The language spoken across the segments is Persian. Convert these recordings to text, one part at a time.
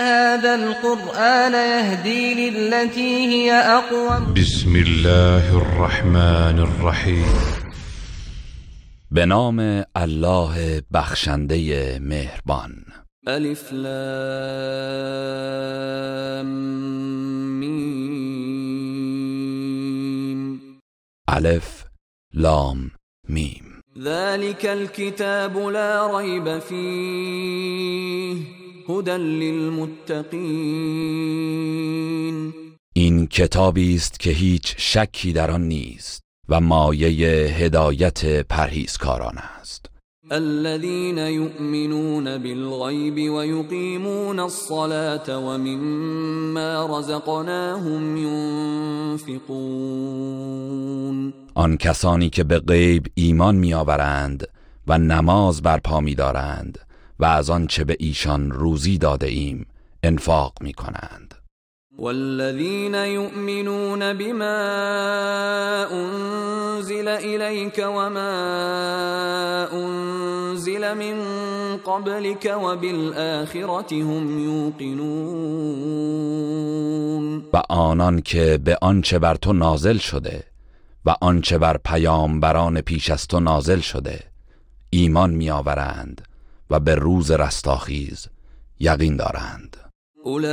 هذا القرآن يهدي للتي هي أقوم. بسم الله الرحمن الرحیم به نام الله بخشنده مهربان. ألف لام میم. ألف لام میم. ذلك الكتاب لا ريب فيه. هدى للمتقين این کتابی است که هیچ شکی در آن نیست و مایه هدایت پرهیزکاران است. الذين يؤمنون بالغيب ويقيمون الصلاة ومما رزقناهم ينفقون. آن کسانی که به غیب ایمان میآورند و نماز برپا می‌دارند و از آنچه به ایشان روزی داده ایم انفاق می کنند والذين يؤمنون بما أنزل إليك وما أنزل من قبلك وبالآخرة هم يوقنون و آنان که به آنچه بر تو نازل شده و آنچه بر پیامبران پیش از تو نازل شده ایمان میآورند. و به روز رستاخیز یقین دارند. أولئك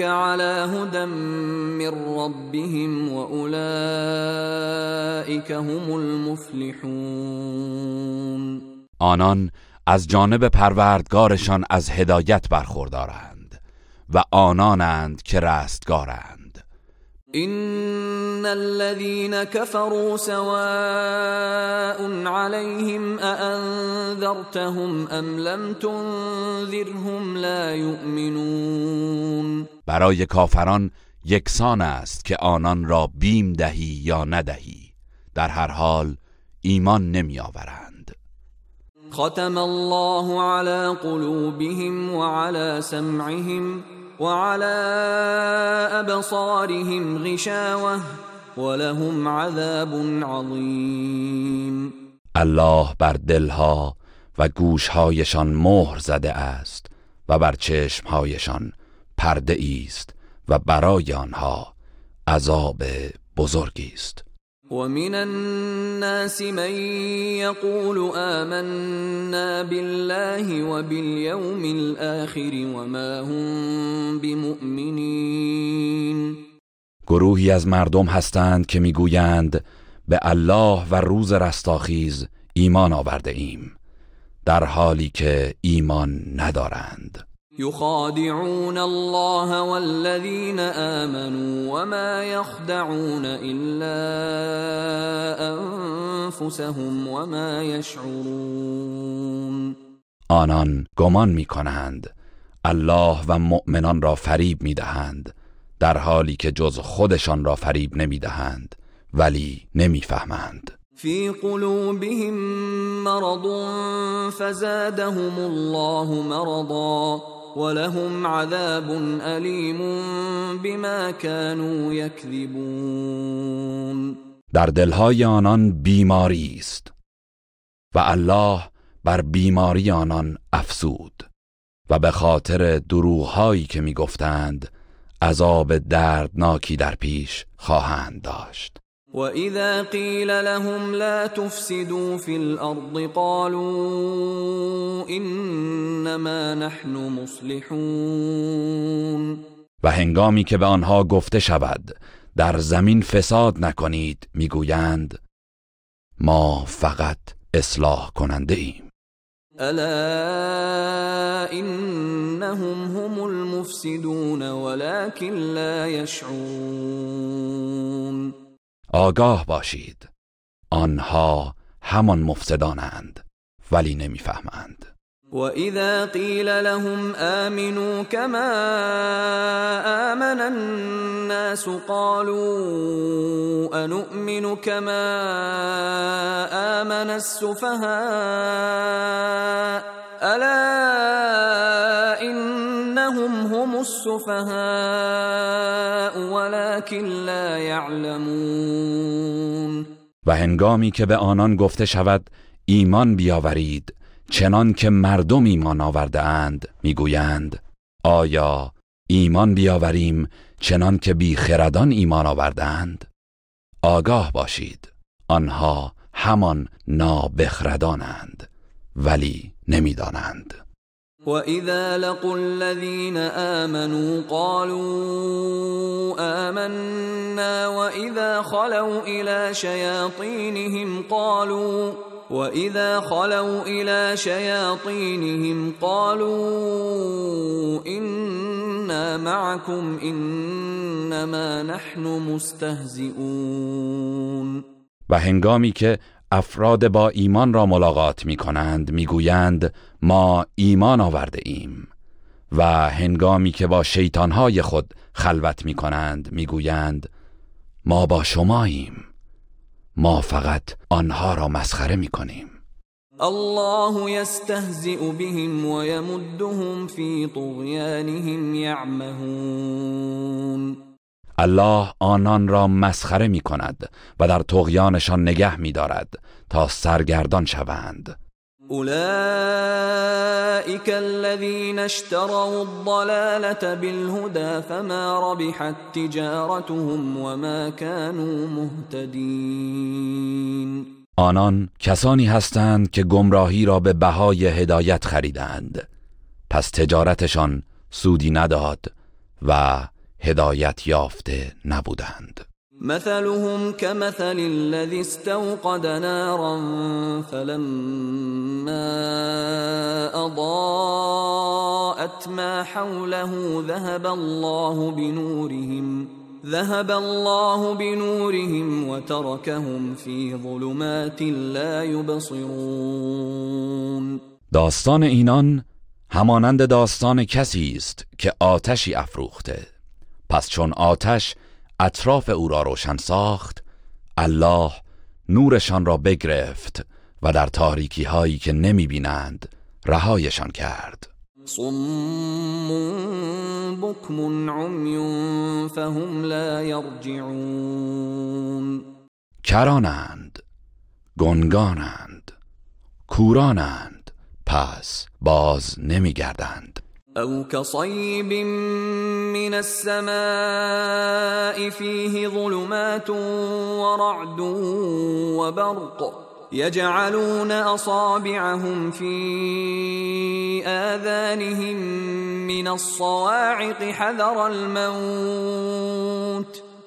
على هدى من ربهم وأولئك هم المفلحون. آنان از جانب پروردگارشان از هدایت برخوردارند و آنانند که رستگارند. إن الذين كفروا سواء عليهم أأنذرتهم أم لم تنذرهم لا يؤمنون. برای کافران یکسان است که آنان را بیم دهی یا ندهی. در هر حال ایمان نمی آورند. ختم الله على قلوبهم وعلى سمعهم وعلى أبصارهم غشاوة ولهم عذاب عظيم. الله بر دلها و گوشهایشان مهر زده است و بر چشمهایشان پرده است و برای آنها عذاب بزرگی است. ومن الناس من يقول آمنا بالله وباليوم الآخر وما هم بمؤمنين. گروهی از مردم هستند که می‌گویند به الله و روز رستاخیز ایمان آورده ایم در حالی که ایمان ندارند. يخادعون الله والذين آمنوا وما يخدعون إلا أنفسهم وما يشعرون. آنان گمان می کنند الله و مؤمنان را فریب می دهند در حالی که جز خودشان را فریب نمی دهند ولی نمی فهمند في قلوبهم مرض فزادهم الله مرضا. ولهم عذاب أليم بما كانوا يكذبون. در دلهای آنان بیماری است و الله بر بیماری آنان افسود و به خاطر دروغهایی که می‌گفتند عذاب دردناکی در پیش خواهند داشت. وإذا قيل لهم لا تفسدوا في الأرض قالوا إنما نحن مصلحون و هنگامی که به آنها گفته شود در زمین فساد نکنید می‌گویند ما فقط اصلاح کننده ایم. ألا إنهم هم المفسدون ولكن لا يشعرون آگاه باشید. آنها همان مفسدانند ولی نمی‌فهمند. وإذا قيل لهم آمنوا كما آمن الناس قالوا أنؤمن كما آمن السفهاء ألا إنهم هم السفهاء ولكن لا يعلمون. و هنگامی که به آنان گفته شود ایمان بیاورید چنان که مردم ایمان آورده اند می‌گویند آیا ایمان بیاوریم چنان که بیخردان ایمان آوردند آگاه باشید آنها همان نابخردانند ولی نمی‌دانند. وَإِذَا لَقُوا الَّذِينَ آمَنُوا قَالُوا آمَنَّا وَإِذَا خَلَوْا إِلَى شَيَاطِينِهِمْ قَالُوا وَإِذَا خَلَوْا إِلَى شَيَاطِينِهِمْ قَالُوا إِنَّا مَعَكُمْ إِنَّمَا نَحْنُ مُسْتَهْزِئُونَ و هنگامی که افراد با ایمان را ملاقات می کنند می گویند ما ایمان آورده ایم و هنگامی که با شیطانهای خود خلوت می کنند می گویند ما با شماییم. ما فقط آنها را مسخره می کنیم الله يستهزئ بهم ويمدهم في طغيانهم يعمهون. الله آنان را مسخره می کند و در تغیانشان نگه می دارد تا سرگردان شوند. اولئك الذين اشتروا الضلالة بالهدى فما ربحت تجارتهم وما كانوا مهتدين آنان کسانی هستند که گمراهی را به بهای هدایت خریدند. پس تجارتشان سودی نداد و هدایت یافته نبودند. مثلهم كمثل الذي استوقد نارا فلما أضاءت ما حوله ذهب الله بنورهم ذهب الله بنورهم وتركهم في ظلمات لا يبصرون. داستان اینان همانند داستان کسی است که آتشی افروخته. پس چون آتش اطراف او را روشن ساخت الله نورشان را بگرفت و در تاریکی هایی که نمی بینند رهایشان کرد. صم بكم عمي فهم لا يرجعون کرانند گنگانند کورانند پس باز نمیگردند. أو كصيب من السماء فيه ظلمات ورعد وبرق يجعلون أصابعهم في آذانهم من الصواعق حذر الموت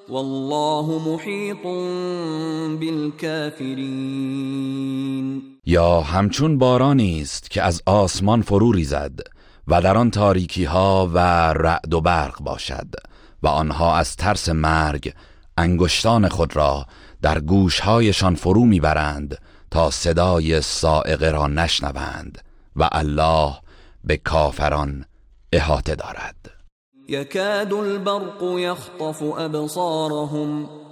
والله محيط بالكافرين. یا همچون بارانی است که از آسمان فرو ریزد. و در آن تاریکی ها و رعد و برق باشد و آنها از ترس مرگ انگشتان خود را در گوشهایشان فرو می‌برند تا صدای سائقه را نشنوند و الله به کافران احاطه دارد. يكاد البرق يخطف أبصارهم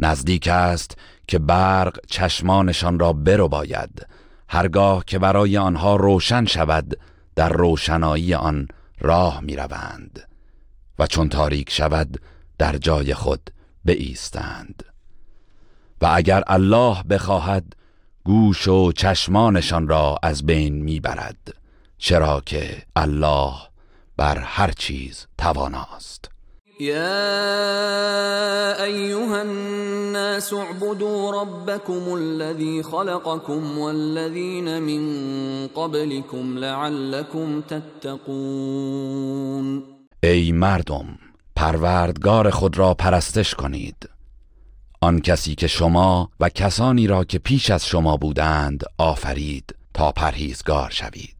نزدیک است که برق چشمانشان را برو باید هرگاه که برای آنها روشن شود در روشنایی آن راه می روند و چون تاریک شود در جای خود بایستند. و اگر الله بخواهد گوش و چشمانشان را از بین می‌برد چرا که الله بر هر چیز تواناست. يا أيها الناس اعبدوا ربكم الذي خلقكم والذين من قبلكم لعلكم تتقون. ای مردم پروردگار خود را پرستش کنید. آن کسی که شما و کسانی را که پیش از شما بودند آفرید تا پرهیزگار شوید.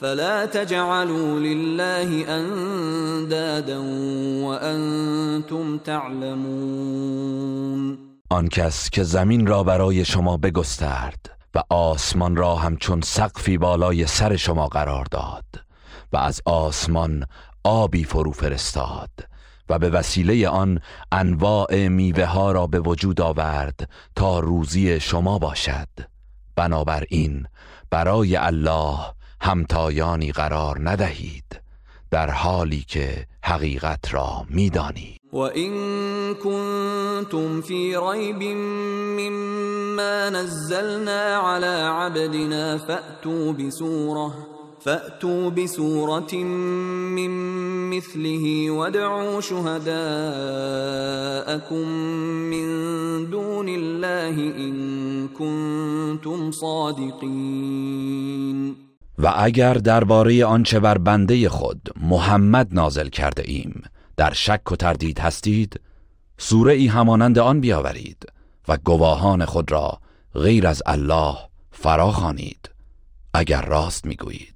فلا تجعلوا لله اندادا وانتم تعلمون. آن کس که زمین را برای شما بگسترد و آسمان را همچون سقفی بالای سر شما قرار داد و از آسمان آبی فرو فرستاد و به وسیله آن انواع میوه ها را به وجود آورد تا روزی شما باشد. بنابراین برای الله همتایانی قرار ندهید در حالی که حقیقت را می‌دانید. و این کنتم فی ریب مما نزلنا على عبدنا فأتوا بسوره فأتوا بسورة من مثله وادعوا شهداءكم من دون الله إن كنتم صادقين و اگر درباره آنچه بر بنده خود محمد نازل کرده ایم در شک و تردید هستید سوره ای همانند آن بیاورید و گواهان خود را غیر از الله فراخوانید اگر راست می‌گویید.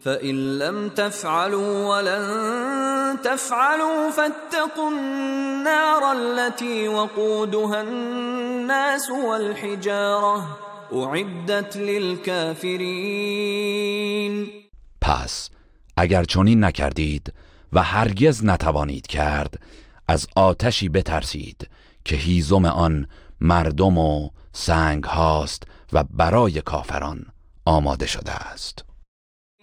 فَإِن لَّمْ تَفْعَلُوا وَلَن تَفْعَلُوا فَاتَّقُوا النَّارَ الَّتِي وَقُودُهَا النَّاسُ وَالْحِجَارَةُ اعدت للكافرین پس اگر چنین نکردید و هرگز نتوانید کرد از آتشی بترسید که هیزم آن مردم و سنگ هاست و برای کافران آماده شده است.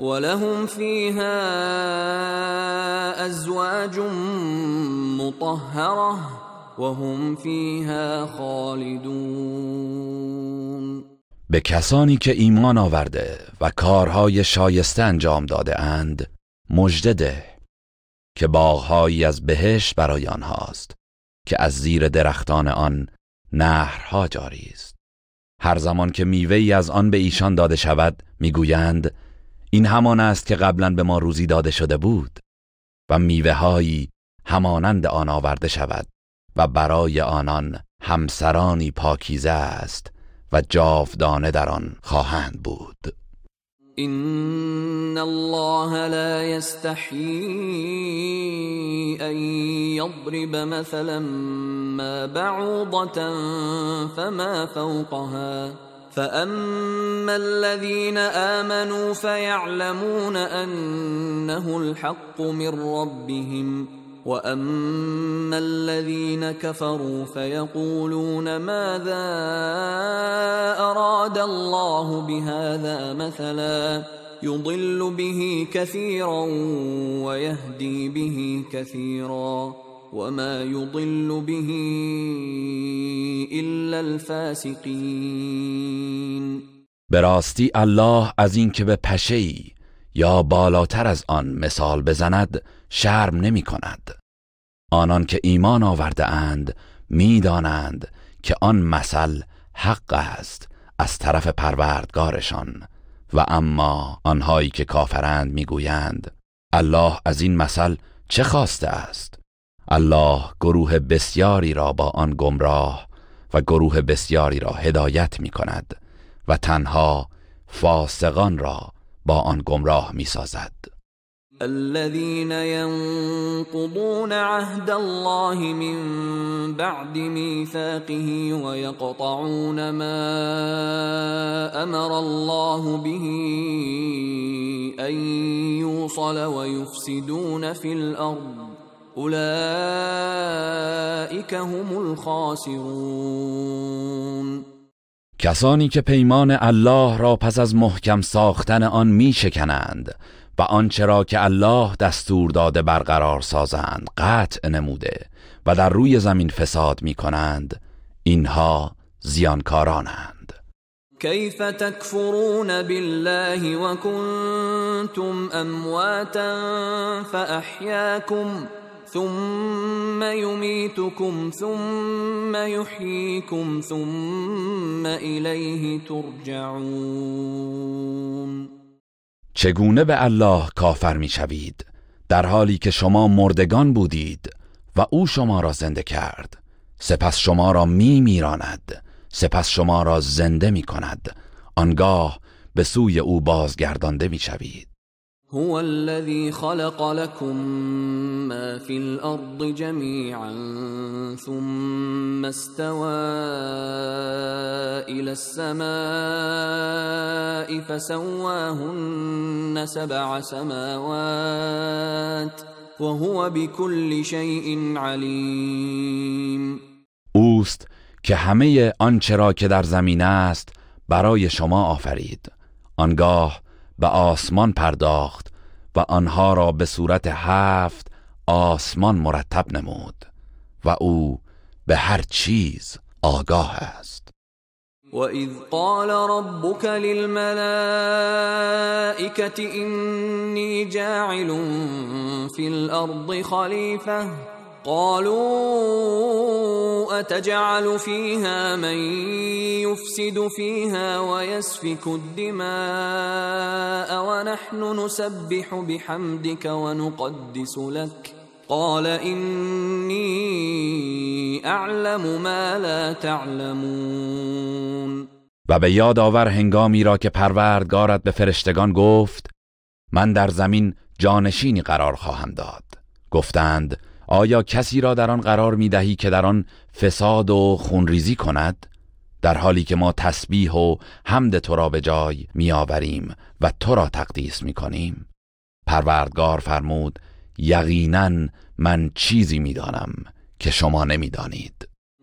ولهم فيها ازواج مطهره وهم فيها خالدون. به کسانی که ایمان آورده و کارهای شایسته انجام داده اند مجدده که باغهایی از بهشت برای آنهاست که از زیر درختان آن نهرها جاری است هر زمان که میوه از آن به ایشان داده شود می‌گویند این همان است که قبلا به ما روزی داده شده بود و میوه هایی همانند آن آورده شود و برای آنان همسرانی پاکیزه است و جاودانه در آن خواهند بود. این الله لا يستحيي ان يضرب مثلا ما بعوضة فما فوقها فاما الذين امنوا فيعلمون انه الحق من ربهم واما الذين كفروا فيقولون ماذا اراد الله بهذا مثلا يضل به كثيرا ويهدي به كثيرا وما يضل به الا الفاسقین به الله از اینکه به پشه یا بالاتر از آن مثال بزند شرم نمی کند. آنان که ایمان آورده اند می‌دانند که آن مثل حق است از طرف پروردگارشان. و اما آنهایی که کافرند می‌گویند الله از این مثل چه خواسته است؟ الله گروه بسیاری را با آن گمراه و گروه بسیاری را هدایت می کند و تنها فاسقان را با آن گمراه می سازد الذين ينقضون عهد الله من بعد ميثاقه ويقطعون ما امر الله به ان يوصل ويفسدون في الارض اولئك هم الخاسرون. کسانی که پیمان الله را پس از محکم ساختن آن می شکنند و آنچه را که الله دستور داده برقرار سازند قطع نموده و در روی زمین فساد می کنند اینها زیانکارانند. کیف تکفرون بالله و کنتم امواتا فاحیاکم ثم يميتكم ثم يحييكم ثم إليه ترجعون. چگونه به الله کافر می‌شوید؟ در حالی که شما مردگان بودید و او شما را زنده کرد. سپس شما را می میراند سپس شما را زنده می کند آنگاه به سوی او بازگردانده می شوید هو الذي خلق لكم ما في الارض جميعا ثم استوى الى السماء فسواهن سبع سماوات وهو بكل شيء عليم. اوست که همه آنچه را که در زمین است برای شما آفرید. آنگاه به آسمان پرداخت و آنها را به صورت هفت آسمان مرتب نمود و او به هر چیز آگاه است. اذ قال ربك للملائكة إني جاعل في الأرض خليفة قالوا اتجعل فيها من يفسد فيها ويسفك الدماء ونحن نسبح بحمدك ونقدس لك قال اني اعلم ما لا تعلمون. و به یاد آور هنگامی را که پروردگارت به فرشتگان گفت من در زمین جانشینی قرار خواهم داد. گفتند آیا کسی را در آن قرار می دهی که در آن فساد و خونریزی کند؟ در حالی که ما تسبیح و حمد تو را به جای می آوریم و تو را تقدیس می کنیم پروردگار فرمود یقینا من چیزی می دانم که شما نمی دانید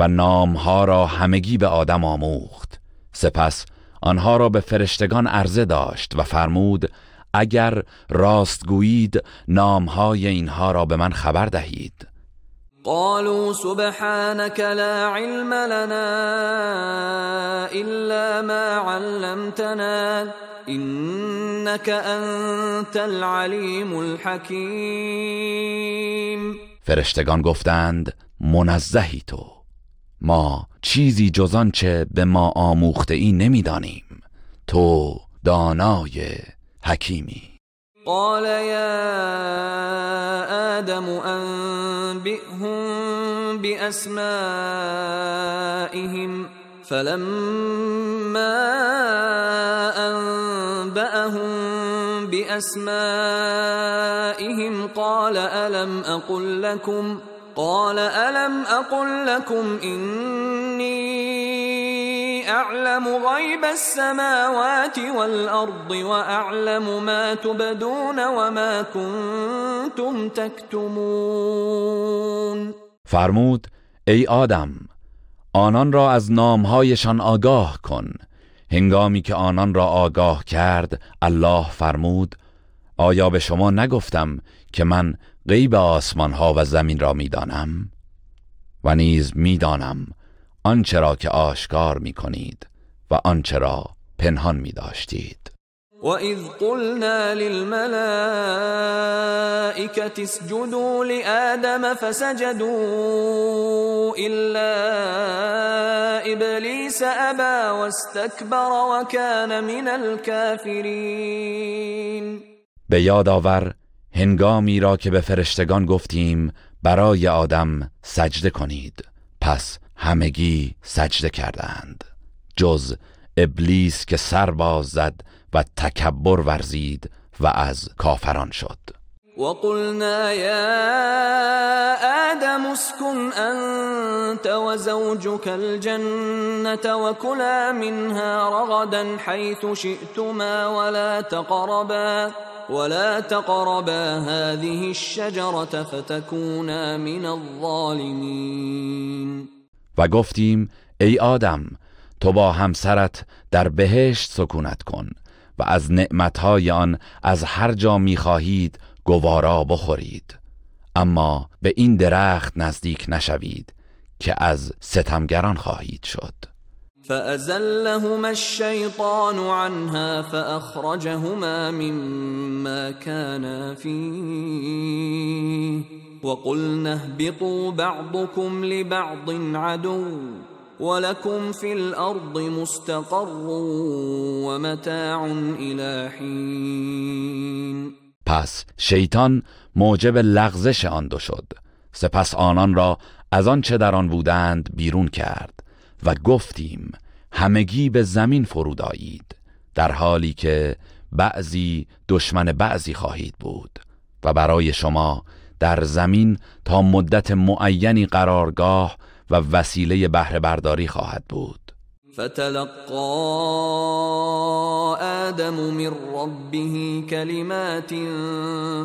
و نامها را همگی به آدم آموخت. سپس آنها را به فرشتگان عرضه داشت و فرمود اگر راست گویید نامهای اینها را به من خبر دهید. قالوا سبحانك لا علم لنا الا ما علمتنا انك انت العلیم الحکیم فرشتگان گفتند منزهی تو. ما چیزی جز چه به ما آموخته ای نمی‌دانیم تو دانای حکیمی قال يا آدم أنبئهم بأسمائهم فلما أنبأهم بأسمائهم قال ألم أقل لكم ؟ قال الم اقل لكم اني اعلم غيب السماوات والارض واعلم ما تبدون وما كنتم تكتمون؟ فرمود ای آدم آنان را از نامهایشان آگاه کن. هنگامی که آنان را آگاه کرد الله فرمود آیا به شما نگفتم که من غیب آسمان ها و زمین را می‌دانم و نیز می‌دانم آنچه را که آشکار می کنید و آنچه را پنهان می داشتید وإذ قلنا للملائكة اسجدوا لآدم فسجدوا إلا إبليس أبى واستكبر وكان من الكافرين. به یاد آور هنگامی را که به فرشتگان گفتیم برای آدم سجده کنید. پس همگی سجده کردند. جز ابلیس که سر باز زد و تکبر ورزید و از کافران شد. وقلنا يا آدم اسكن أنت وزوجك الجنة وكلا منها رغدا حيث شئتما ولا تقربا ولا تقربا هذه الشجرة فتكونا من الظالمين. و گفتیم ای آدم تو با همسرت در بهشت سکونت کن و از نعمتهای آن از هر جا می‌خواهید گوارا بخورید. اما به این درخت نزدیک نشوید که از ستمگران خواهید شد. فأزلهما الشيطان عنها فأخرجهما مما كانا فيه وقلنا اهبطوا بعضكم لبعض عدو ولكم في الأرض مستقر ومتاع إلى حين پس شیطان موجب لغزش آن دو شد. سپس آنان را از آن چه در آن بودند بیرون کرد و گفتیم همگی به زمین فرود آیید در حالی که بعضی دشمن بعضی خواهید بود و برای شما در زمین تا مدت معینی قرارگاه و وسیله بهره برداری خواهد بود. فتلقى آدم من ربه كلمات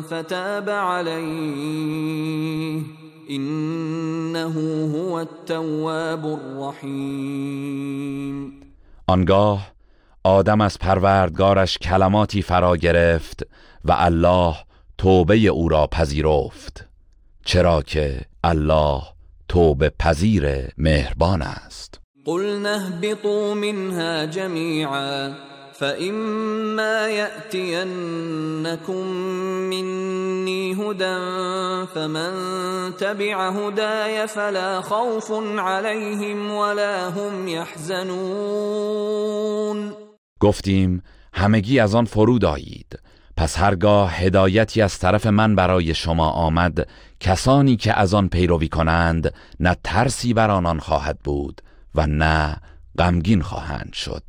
فتاب عليه. إنه هو التواب الرحیم آنگاه آدم از پروردگارش کلماتی فرا گرفت و الله توبه او را پذیرفت. چرا که الله توبه پذیر مهربان است. قلنا اهبطوا منها جميعا فإما يأتينكم مني هدى فمن تبع هداي فلا خوف عليهم ولا هم يحزنون. گفتیم همگی از آن فرود آیید پس هرگاه هدایتی از طرف من برای شما آمد کسانی که از آن پیروی کنند نه ترسی بر آنان خواهد بود. و نه غمگین خواهند شد.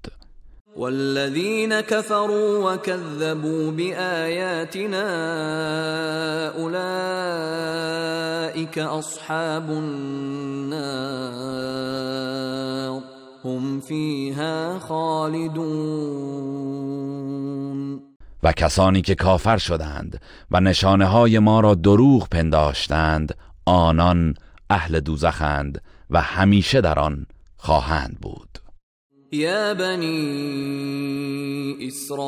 والذين كفروا وكذبوا بآياتنا أولئك أصحاب النار هم فيها خالدون. و کسانی که کافر شدند و نشانه های ما را دروغ پنداشتند آنان اهل دوزخند و همیشه در آن خواهند بود. يا بني إسرائيل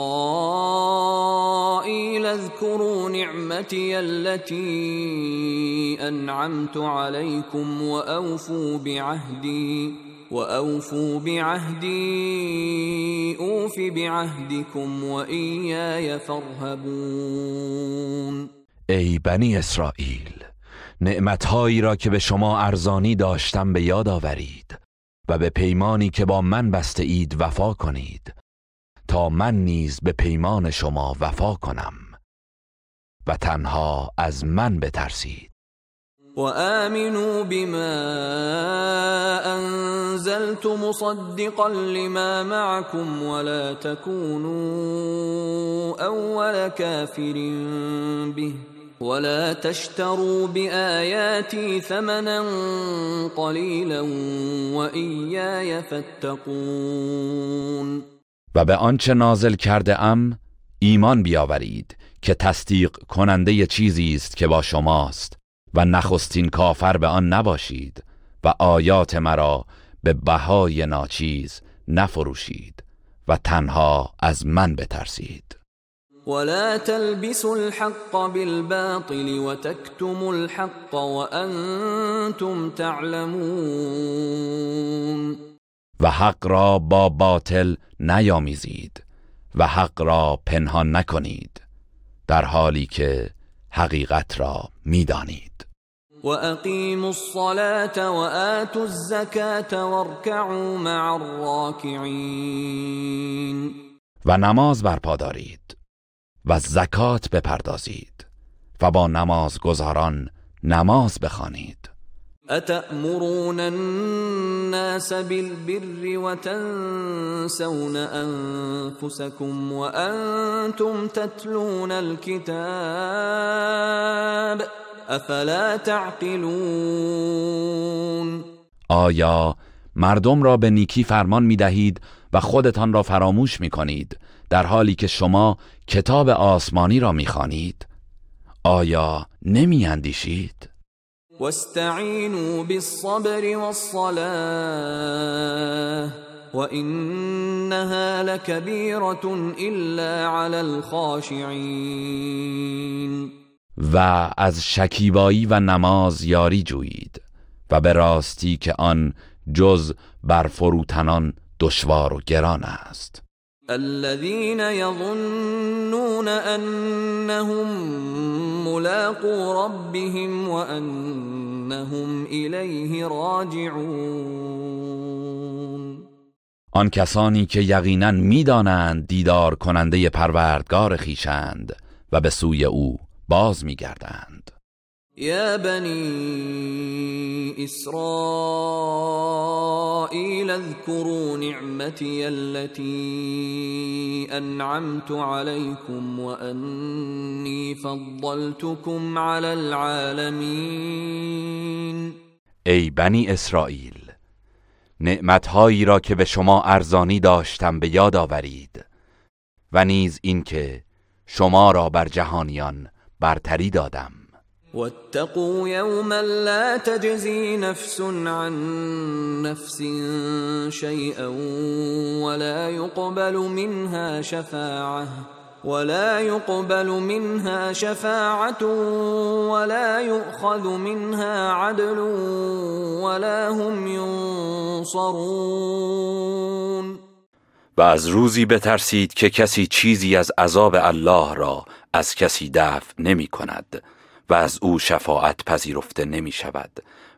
اذكروا نعمتي التي أنعمت عليكم وأوفوا بعهدي وأوفوا بعهدي أوف بعهدكم وإياي فارهبون. ای بنی اسرائیل نعمتهایی را که به شما ارزانی داشتم به یاد آورید. و به پیمانی که با من بسته اید وفا کنید. تا من نیز به پیمان شما وفا کنم. و تنها از من بترسید. وآمنوا بما أنزلت مصدقا لما معكم ولا تكونوا أول كافر به. ولا تشتروا بآياتي ثمنا قليلا وإياي فاتقون و به آنچه نازل کرده ام ایمان بیاورید که تصدیق کننده چیزی است که با شماست و نخستین کافر به آن نباشید و آیات مرا به بهای ناچیز نفروشید و تنها از من بترسید. ولا تلبسوا الحق بالباطل وتكتموا الحق وأنتم تعلمون و حق را با باطل نیامیزید و حق را پنهان نکنید در حالی که حقیقت را می‌دانید. وأقيموا الصلاة وآتوا الزكاة واركعوا مع الراكعين و نماز برپا دارید. و زکات بپردازید و با نمازگزاران نماز بخوانید. أتأمرون الناس بالبر وتنسون أنفسكم وأنتم تتلون الكتاب افلا تعقلون؟ آیا مردم را به نیکی فرمان می دهید و خودتان را فراموش می کنید در حالی که شما کتاب آسمانی را می خانید؟ آیا نمی اندیشید؟ واستعینوا بالصبر والصلاة وإنها لكبيرة إلا على الخاشعين و از شکیبایی و نماز یاری جویید و به راستی که آن جز بر فروتنان دشوار و گران است الذين يظنون انهم ملاقو ربهم وانهم الیه راجعون. آن کسانی که یقینا می‌دانند دیدار کننده پروردگار خیشند و به سوی او باز میگردند. یا بنی اسرائیل اذكروا نعمتی التي انعمت عليكم وانی فضلتكم على العالمین ای بنی اسرائیل نعمتهایی را که به شما ارزانی داشتم به یاد آورید و نیز اینکه شما را بر جهانیان برتری دادم. واتقوا یوما لا تجزی نفس عن نفس شیئا ولا يقبل منها شفاعه ولا يقبل منها شفاعة ولا يؤخذ منها عدل ولا هم ينصرون. و از روزی بترسید که کسی چیزی از عذاب الله را از کسی دفع نمی کند. و از او شفاعت پذیرفته نمی شود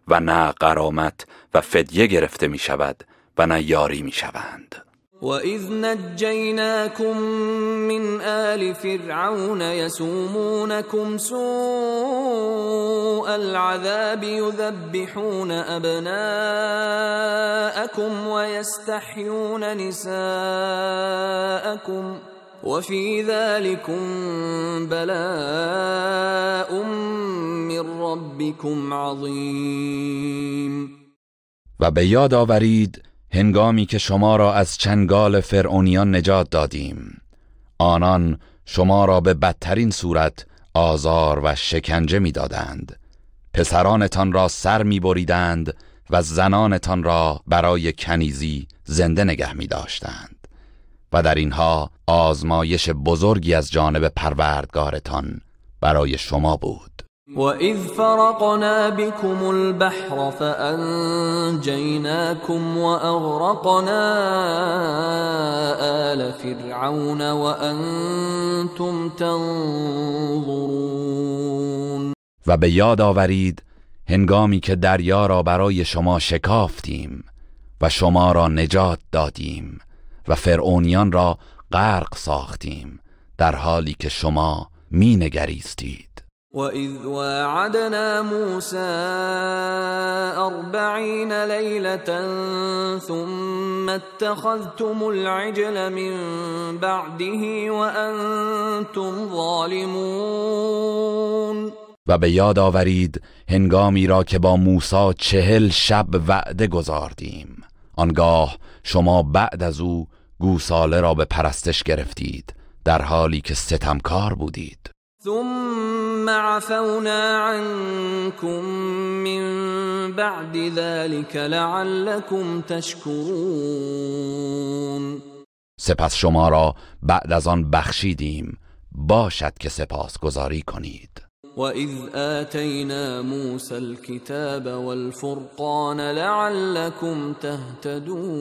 و نه قرامت و فدیه گرفته می شود و نه یاری می شوند وَإِذْ نَجَّيْنَاكُمْ مِنْ آلِ فِرْعَوْنَ يَسُومُونَكُمْ سُوءَ الْعَذَابِ يُذَبِّحُونَ أَبْنَاءَكُمْ وَيَسْتَحْيُونَ نِسَاءَكُمْ وفي ذلكم بلاء من ربكم عظیم و به یاد آورید هنگامی که شما را از چنگال فرعونیان نجات دادیم. آنان شما را به بدترین صورت آزار و شکنجه می‌دادند. پسرانتان را سر میبریدند و زنانتان را برای کنیزی زنده نگه می داشتند و در اینها آزمایش بزرگی از جانب پروردگارتان برای شما بود. وَإِذْ فَرَقْنَا بِكُمُ الْبَحْرَ فَأَنْجَيْنَاكُمْ وَأَغْرَقْنَا آلَ فِرْعَوْنَ وَأَنْتُمْ تَنْظُرُونَ. و به یاد آورید هنگامی که دریا را برای شما شکافتیم و شما را نجات دادیم. و فرعونیان را غرق ساختیم در حالی که شما می نگریستید وَإِذْ وَاعَدْنَا مُوسَىٰ أَرْبَعِينَ لَيْلَةً ثُمَّ اتَّخَذْتُمُ الْعِجْلَ مِن بَعْدِهِ وَأَنتُمْ ظَالِمُونَ. و به یاد آورید هنگامی را که با موسی چهل شب وعده گذاردیم آنگاه شما بعد از او گوساله را به پرستش گرفتید در حالی که ستمکار بودید. ثم عفونا عنكم من بعد ذلك لعلكم تشكرون سپس شما را بعد از آن بخشیدیم باشد که سپاس گذاری کنید وَإِذْ آتَيْنَا مُوسَى الْكِتَابَ وَالْفُرْقَانَ لَعَلَّكُمْ تَهْتَدُونَ.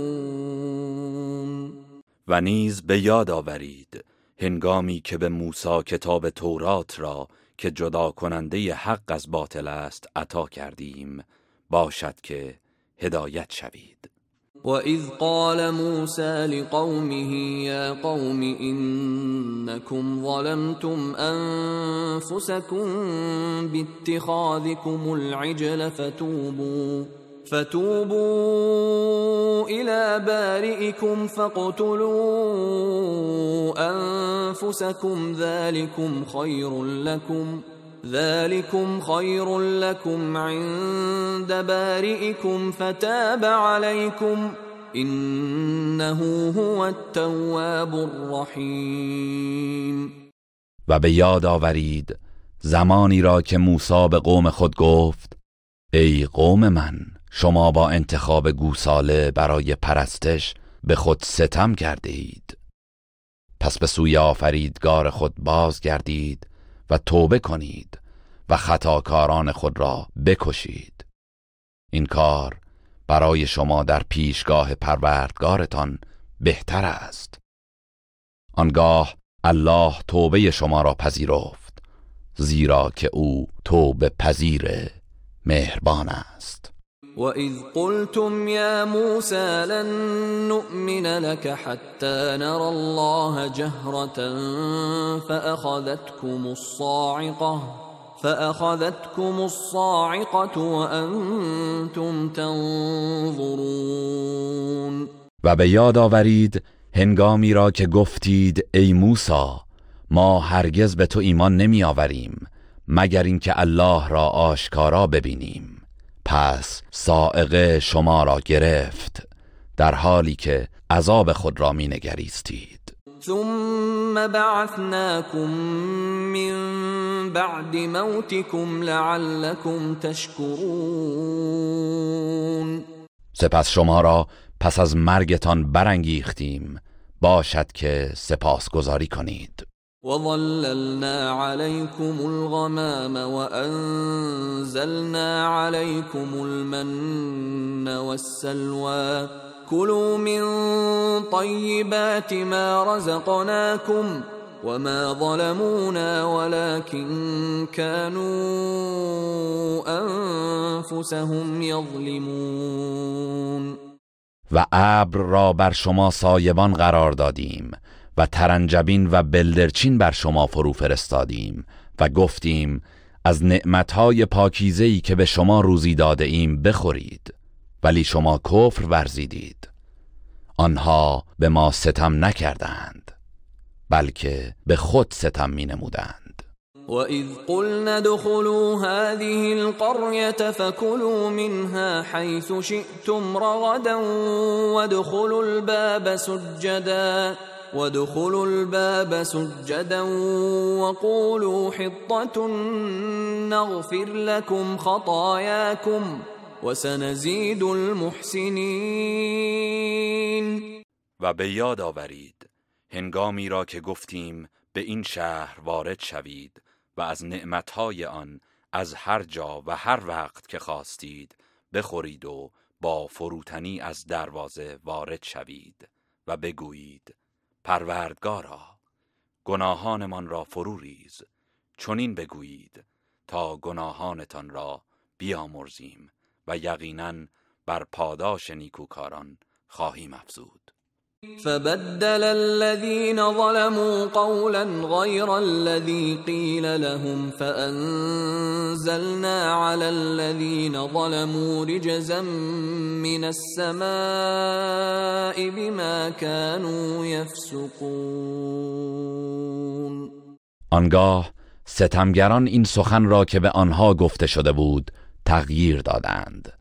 و نیز به یاد آورید هنگامی که به موسی کتاب تورات را که جدا کننده حق از باطل است عطا کردیم باشد که هدایت شوید. وَإِذْ قَالَ مُوسَى لِقَوْمِهِ يَا قَوْمِ إِنَّكُمْ ظَلَمْتُمْ أَنفُسَكُمْ بِاتِّخَاذِكُمُ الْعِجْلَ فَتُوبُوا فتوبوا إلى بارئكم فاقتلوا أنفسكم ذلكم خير لكم ذلكم خير لكم عند بارئكم فتاب عليكم إنه هو التواب الرحیم و به یاد آورید زمانی را که موسی به قوم خود گفت ای قوم من شما با انتخاب گوساله برای پرستش به خود ستم کرده اید. پس به سوی آفریدگار خود بازگردید و توبه کنید و خطاکاران خود را بکشید. این کار برای شما در پیشگاه پروردگارتان بهتر است. آنگاه الله توبه شما را پذیرفت زیرا که او توبه پذیر مهربان است. وَإِذْ قُلْتُمْ يَا مُوسَى لَن نُّؤْمِنَ لَكَ حَتَّى نَرَى اللَّهَ جَهْرَةً فَأَخَذَتْكُمُ الصَّاعِقَةُ فأخذتكم الصاعقة وأنتم تنظرون و به یاد آورید هنگامی را که گفتید ای موسی ما هرگز به تو ایمان نمی آوریم مگر اینکه الله را آشکارا ببینیم. پس سائقه شما را گرفت در حالی که عذاب خود را می نگریستید ثم بعثناكم من بعد موتكم لعلكم تشكرون سپس شما را پس از مرگتان برانگیختیم. باشد که سپاسگزاری کنید. وظللنا عليكم الغمام وأنزلنا عليكم المن والسلوى كلوا من طيبات ما رزقناكم وما ظلمونا ولكن كانوا أنفسهم يظلمون و ابر را بر شما سایبان قرار دادیم. و ترنجبین و بلدرچین بر شما فرو فرستادیم و گفتیم از نعمتهای پاکیزهی که به شما روزی داده ایم بخورید ولی شما کفر ورزیدید. آنها به ما ستم نکردند بلکه به خود ستم می نمودند وَإِذْ قُلْنَا ادْخُلُوا هَذِهِ الْقَرْيَةَ فَكُلُوا مِنْهَا حَيْثُ شِئْتُمْ رَغَدًا وَادْخُلُوا الْبَابَ سُجَّدًا. وادخلوا الباب سجدا وقولوا حطة نغفر لكم خطاياكم وسنزيد المحسنين. و به یاد آورید هنگامی را که گفتیم به این شهر وارد شوید و از نعمتهای آن از هر جا و هر وقت که خواستید بخورید و با فروتنی از دروازه وارد شوید و بگویید پروردگارا گناهانمان را فرو ریز. چنین بگویید تا گناهانتان را بیامرزیم و یقینا بر پاداش نیکوکاران خواهیم افزود. فبدل الذين ظلموا قولا غير الذي قيل لهم فأنزلنا على الذين ظلموا رجزا من السماء بما كانوا يفسقون. آنگاه ستمگران این سخن را که به آنها گفته شده بود تغییر دادند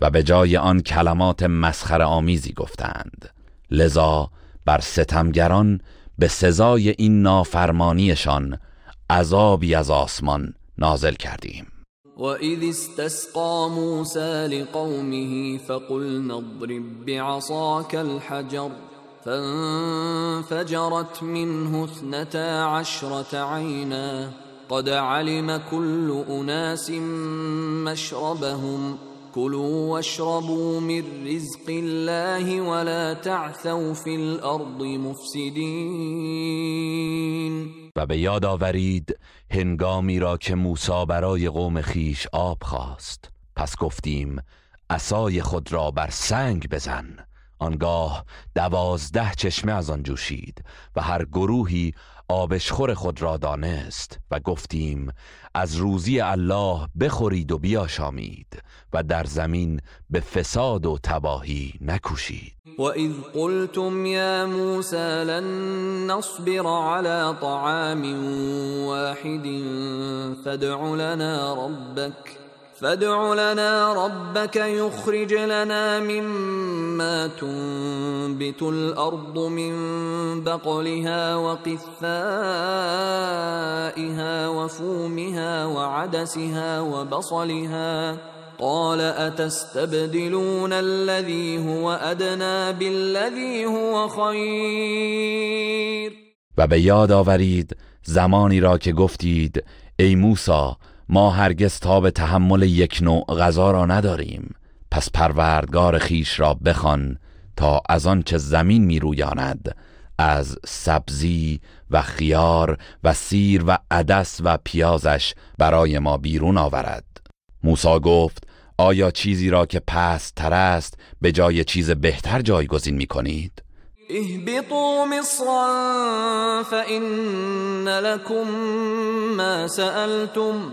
و به جای آن کلمات مسخر آمیزی گفتند. لذا بر ستمگران به سزای این نافرمانیشان عذابی از آسمان نازل کردیم. وَإِذِ اسْتَسْقَى مُوسَى لِقَوْمِهِ فَقُلْنَا اضْرِب بِّعَصَاكَ الْحَجَرَ فانفجرت منه اثنتا عشرة عينا قد علم كل أناس مشربهم كلوا واشربوا من رزق الله ولا تعثوا في الارض مفسدين. و به یاد آورید هنگامی را که موسی برای قوم خیش آب خواست. پس گفتیم عصای خود را بر سنگ بزن. آنگاه دوازده چشمه از آن جوشید و هر گروهی آبشخور خود را دانست و گفتیم از روزی الله بخورید و بیاشامید و در زمین به فساد و تباهی نکوشید. و اذ قلتم یا موسی لن نصبر على طعام واحد فادع لنا ربك فادع لنا ربك يخرج لنا مما تنبت الأرض من بقلها وقثائها وفومها وعدسها وبصلها قال أتستبدلون الذي هو أدنى بالذي هو خير و به یاد آورید زمانی را که گفتید ای موسی ما هرگز تا به تحمل یک نوع غذا را نداریم پس پروردگار خیش را بخوان تا از آن چه زمین می رویاند از سبزی و خیار و سیر و عدس و پیازش برای ما بیرون آورد موسی گفت آیا چیزی را که پست تر است به جای چیز بهتر جایگزین می کنید؟ اهبطوا مصرا فإن لكم ما سألتم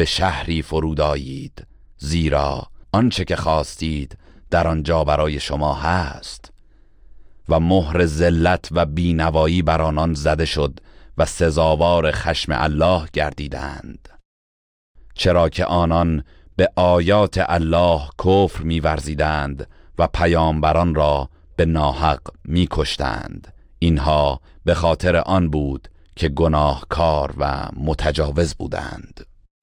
به شهری فرود آیید زیرا آنچه که خواستید در آنجا برای شما هست. و مهر ذلت و بینوایی بر آنان زده شد و سزاوار خشم الله گردیدند. چرا که آنان به آیات الله کفر میورزیدند و پیامبران را به ناحق میکشتند. اینها به خاطر آن بود که گناهکار و متجاوز بودند.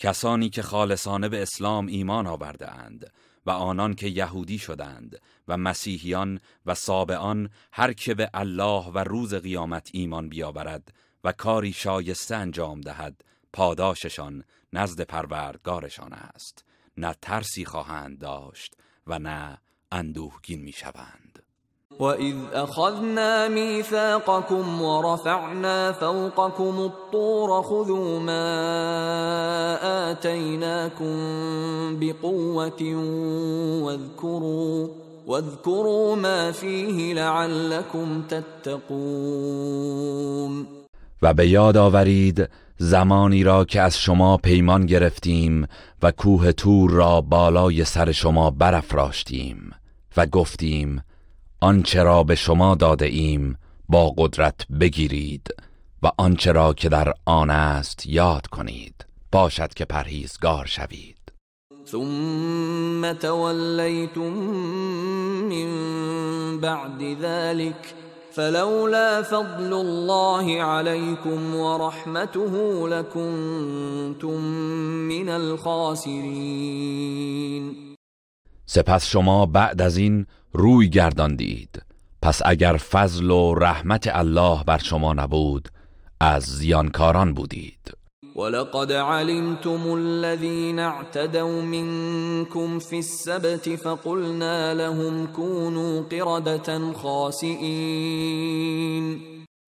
کسانی که خالصانه به اسلام ایمان آورده اند و آنان که یهودی شدند و مسیحیان و سابعان هر که به الله و روز قیامت ایمان بیاورد و کاری شایسته انجام دهد پاداششان نزد پروردگارشان است. نه ترسی خواهند داشت و نه اندوهگین می‌شوند. وَإِذْ أَخَذْنَا مِيثَاقَكُمْ وَرَفَعْنَا فَوْقَكُمُ الطُّورَ خُذُوا مَا آتَيْنَاكُمْ بِقُوَّةٍ وَاذْكُرُوا وَاذْكُرُوا مَا فِيهِ لَعَلَّكُمْ تَتَّقُونَ و به یاد آورید زمانی را که از شما پیمان گرفتیم و کوه تور را بالای سر شما برافراشتیم و گفتیم آنچه را به شما داده ایم با قدرت بگیرید و آنچه را که در آن است یاد کنید. باشد که پرهیزگار شوید. ثم تولیتم من بعد ذلك فلولا فضل الله عليكم ورحمته لكنتم من الخاسرين. سپس شما بعد از این روی گرداندید. پس اگر فضل و رحمت الله بر شما نبود از زیانکاران بودید. ولقد علمتم الذين اعتدوا منكم في السبت فقلنا لهم كونوا قردة خاسئين.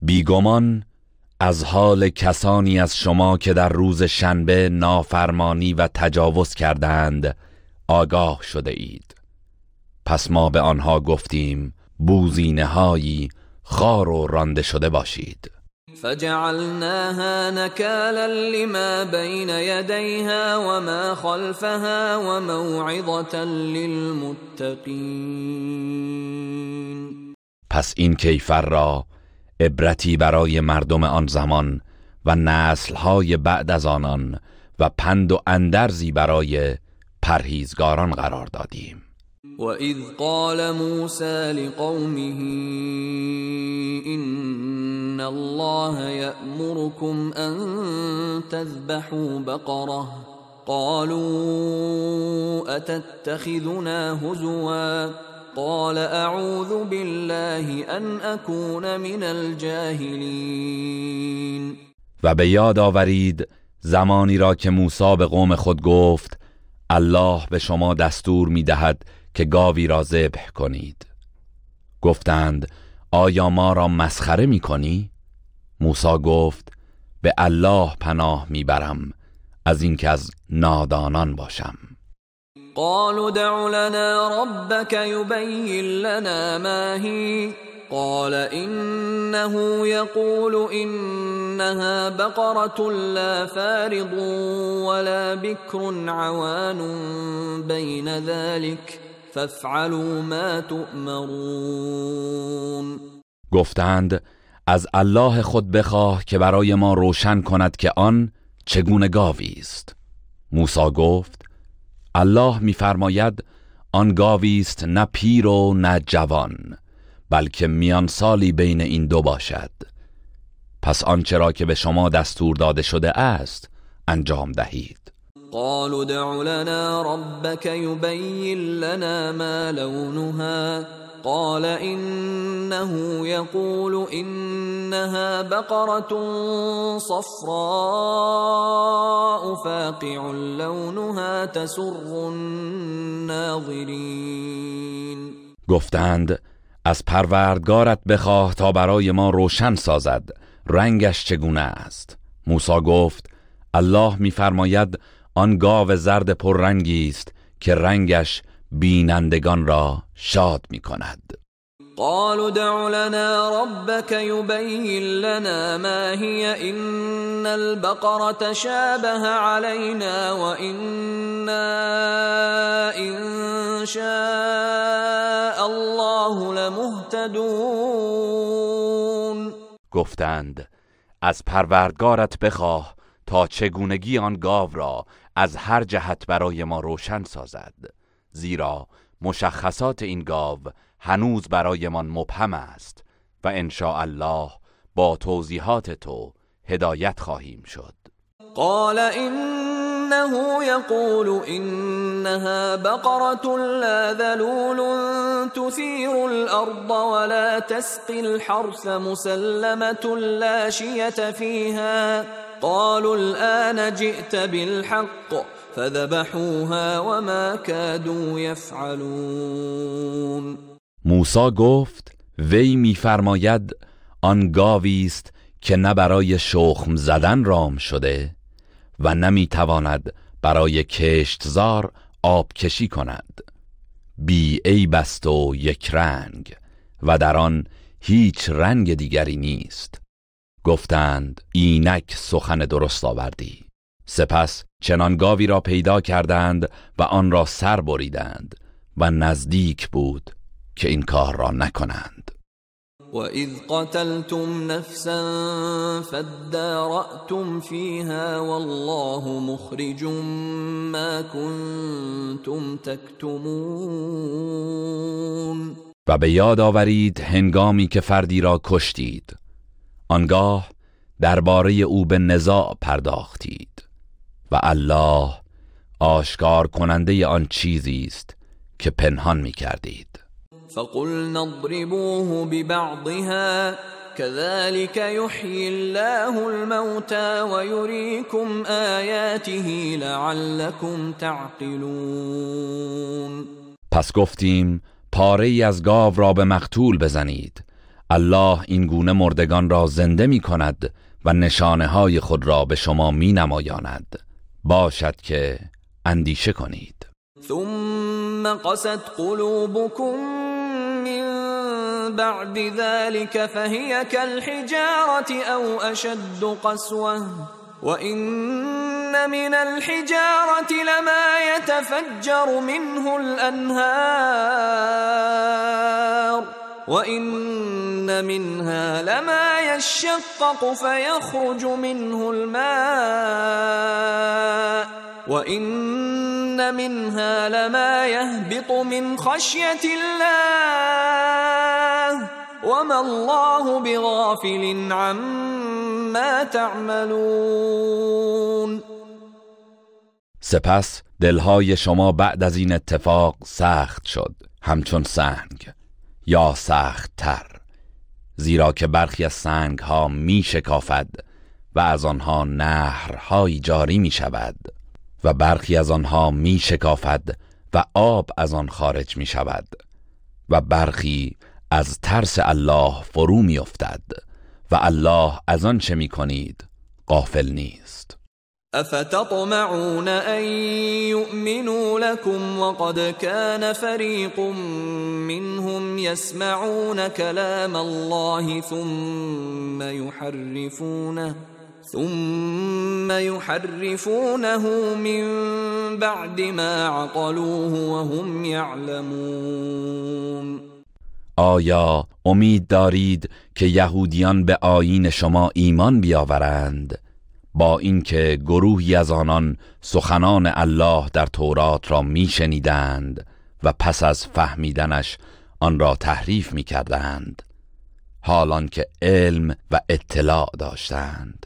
بیگمان از حال کسانی از شما که در روز شنبه، نافرمانی و تجاوز کردند آگاه شده اید. پس ما به آنها گفتیم بوزینه هایی خار و رانده شده باشید. فجعلناها نكالا لما بين يديها وما خلفها وموعظة للمتقين پس این کیفر را عبرتی برای مردم آن زمان و نسلهای بعد از آنان و پند و اندرزی برای پرهیزگاران قرار دادیم. وإذ قال موسى لقومه إن الله يأمركم أن تذبحوا بقرة قالوا أتتخذنا هزوا قال أعوذ بالله أن أكون من الجاهلين و به یاد آورید زمانی را که موسی به قوم خود گفت الله به شما دستور می دهد که گاوی را ذبح کنید. گفتند آیا ما را مسخره می کنی؟ موسی گفت به الله پناه می‌برم از اینکه از نادانان باشم. قالوا دع لنا ربك يبين لنا ما هي. قال إنه يقول إنها بقرة لا فارض ولا بكر عوان بين ذلك. فافعلوا ما تؤمرون. گفتند از الله خود بخواه که برای ما روشن کند که آن چگونه گاوی است. موسی گفت الله میفرماید آن گاوی است نه پیر و نه جوان بلکه میان سالی بین این دو باشد. پس آنچه را که به شما دستور داده شده است انجام دهید. قالوا دع لنا ربك يبين لنا ما لونها. قال إنه يقول إنها بقرة صفراء فاقع لونها تسر الناظرين. گفتند از پروردگارت بخواه تا برای ما روشن سازد رنگش چگونه است؟ موسی گفت الله میفرماید آن گاو زرد پررنگی است که رنگش بینندگان را شاد می کند قالوا دع لنا ربك يبين لنا ما هي إن البقرة شابه علينا وإنا إن شاء الله لمهتدون. گفتند از پروردگارت بخواه تا چگونگی آن گاو را از هر جهت برای ما روشن سازد. زیرا مشخصات این گاو هنوز برایمان مبهم است و ان الله با توضیحات تو هدایت خواهیم شد. قال انه يقول انها بقره لا ذلول تثير الارض ولا تسقي الحرث مسلمه لا شيه فيها. قالوا الان جئت بالحق فذبحوها وما كادوا يفعلون. موسی گفت وی میفرماید آن گاوی است که نه برای شخم زدن رام شده و نمی‌تواند برای کشتزار آب کشی کند. بی ای بست و یک رنگ و در آن هیچ رنگ دیگری نیست. گفتند اینک سخن درست آوردی. سپس چنان گاوی را پیدا کردند و آن را سر بریدند و نزدیک بود که این کار را نکنند. وَإِذْ قَتَلْتُمْ نَفْسًا فَادَّارَأْتُمْ فِيهَا وَاللَّهُ مُخْرِجٌ مَا كُنْتُمْ تَكْتُمُونَ و به یاد آورید هنگامی که فردی را کشتید. آنگاه درباره او به نزاع پرداختید و الله آشکار کننده آن چیزی است که پنهان می کردید فقلنا اضربوه ببعضها كذلك يحيي الله الموتى ويريكم آياته لعلكم تعقلون. پس گفتیم پاره ای از گاو را به مقتول بزنید الله این گونه مردگان را زنده می کند و نشانه های خود را به شما می نمایاند باشد که اندیشه کنید. ثم قست قلوبكم من بعد ذلك فهي كالحجارة أو أشد قسوة. وإن من الحجارة لما يتفجر منه الأنهار. وإن منها لما يشقق فيخرج منه الماء وإن منها لما يهبط من خشية الله وما الله بغافل عما تعملون سپس دلهای شما بعد از این اتفاق سخت شد همچون سنگ. یا سخت تر زیرا که برخی از سنگ ها می شکافد و از آنها نهرهایی جاری می شود و برخی از آنها می شکافد و آب از آن خارج می شود و برخی از ترس الله فرو می افتد و الله از آن چه می کنید غافل نیست. أفتطمعون أن يؤمنوا لكم وقد كان فريق منهم يسمعون كلام الله ثم يحرفونه ثم يحرفونه من بعد ما عقلوه وهم يعلمون. آیا امید دارید که یهودیان به آیین شما ایمان بیاورند؟ با اینکه گروهی از آنان سخنان الله در تورات را میشنیدند و پس از فهمیدنش آن را تحریف می‌کردند حالان که علم و اطلاع داشتند.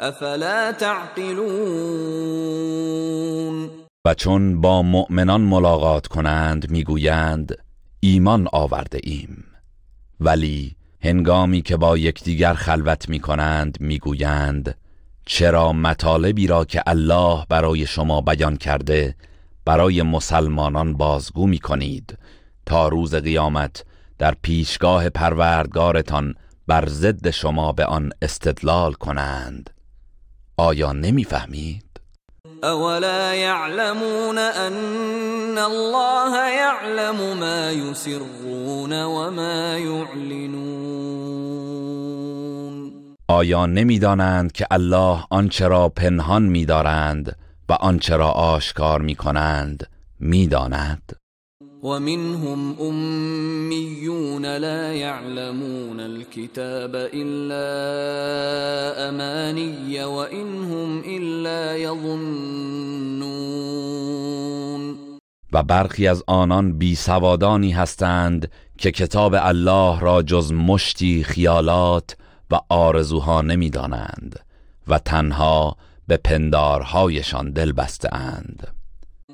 افلا تعقلون؟ و چون با مؤمنان ملاقات کنند می‌گویند ایمان آورده ایم. ولی هنگامی که با یکدیگر خلوت می کنند می‌گویند چرا مطالبی را که الله برای شما بیان کرده برای مسلمانان بازگو می کنید تا روز قیامت در پیشگاه پروردگارتان بر ضد شما به آن استدلال کنند؟ آیا نمی‌فهمید؟ اولا يعلمون ان الله يعلم ما يسرون وما يعلنون آیا نمی‌دانند که الله آنچه را پنهان می‌دارند و آنچه را آشکار می‌کنند می‌داند ومنهم أميون لا يعلمون الكتاب إلا أماني وإنهم إلا يظنون. و برخی از آنان بی سوادانی هستند که کتاب الله را جز مشتی خیالات و آرزوها نمی‌دانند و تنها به پندارهایشان دل بستند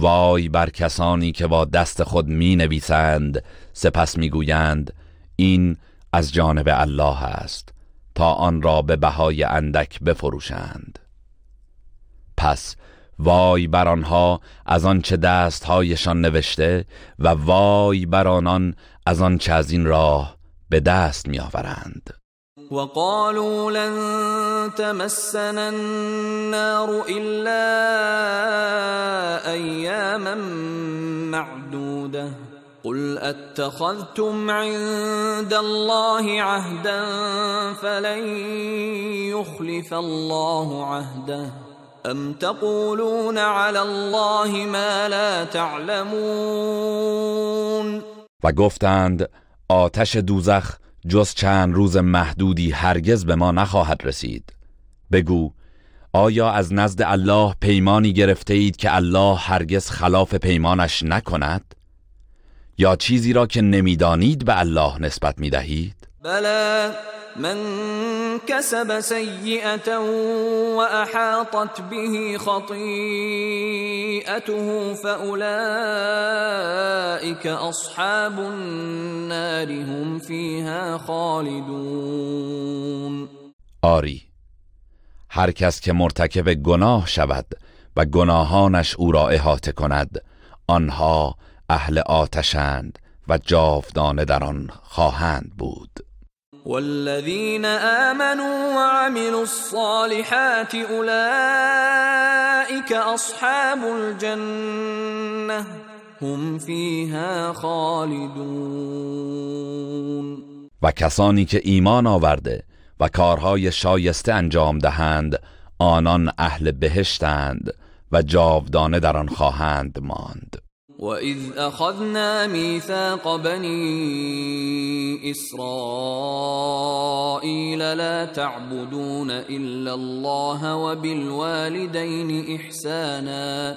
وای بر کسانی که با دست خود می نویسند سپس می گویند این از جانب الله است تا آن را به بهای اندک بفروشند. پس وای بر آنها از آنچه دستهایشان نوشته و وای بر آنان از آنچه از این راه به دست می آورند وقالوا لن تمسنا النار إلا أياما معدودة. قل أتخذتم عند الله عهدا فلن يخلف الله عهده. أم تقولون على الله ما لا تعلمون؟ و گفتند آتش دوزخ جز چند روز محدودی هرگز به ما نخواهد رسید بگو آیا از نزد الله پیمانی گرفته اید که الله هرگز خلاف پیمانش نکند؟ یا چیزی را که نمی‌دانید به الله نسبت می دهید؟ بله من كسب سيئة وأحاطت به خطيئته فأولئك أصحاب النار هم فيها خالدون. آری هر کس که مرتکب گناه شود و گناهانش او را احاطه کند آنها اهل آتشند و جاودانه در آن خواهند بود. والذين آمنوا وعملوا الصالحات أولئك أصحاب الجنة هم فيها خالدون. و کسانی که ایمان آورده و کارهای شایسته انجام دهند آنان اهل بهشتند و جاودانه در آن خواهند ماند. واذ اخذنا ميثاق بني اسرائيل لا تعبدون الا الله وبالوالدين احسانا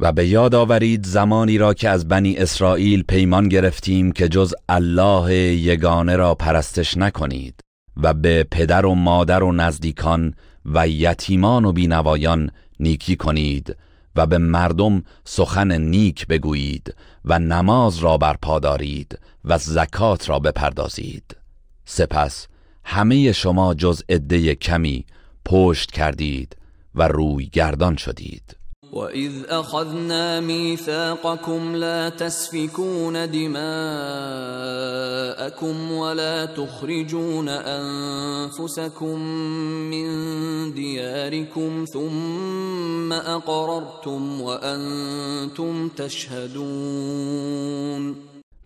و به یاد آورید زمانی را که از بنی اسرائیل پیمان گرفتیم که جز الله یگانه را پرستش نکنید و به پدر و مادر و نزدیکان و یتیمان و بینوایان نیکی کنید و به مردم سخن نیک بگویید و نماز را برپا دارید و زکات را بپردازید. سپس همه شما جز عده کمی پشت کردید و روی گردان شدید. وَإِذْ أَخَذْنَا مِيثَاقَكُمْ لَا تَسْفِكُونَ دِمَاءَكُمْ وَلَا تُخْرِجُونَ أَنفُسَكُمْ مِنْ دِيَارِكُمْ ثُمَّ أَقْرَرْتُمْ وَأَنْتُمْ تَشْهَدُونَ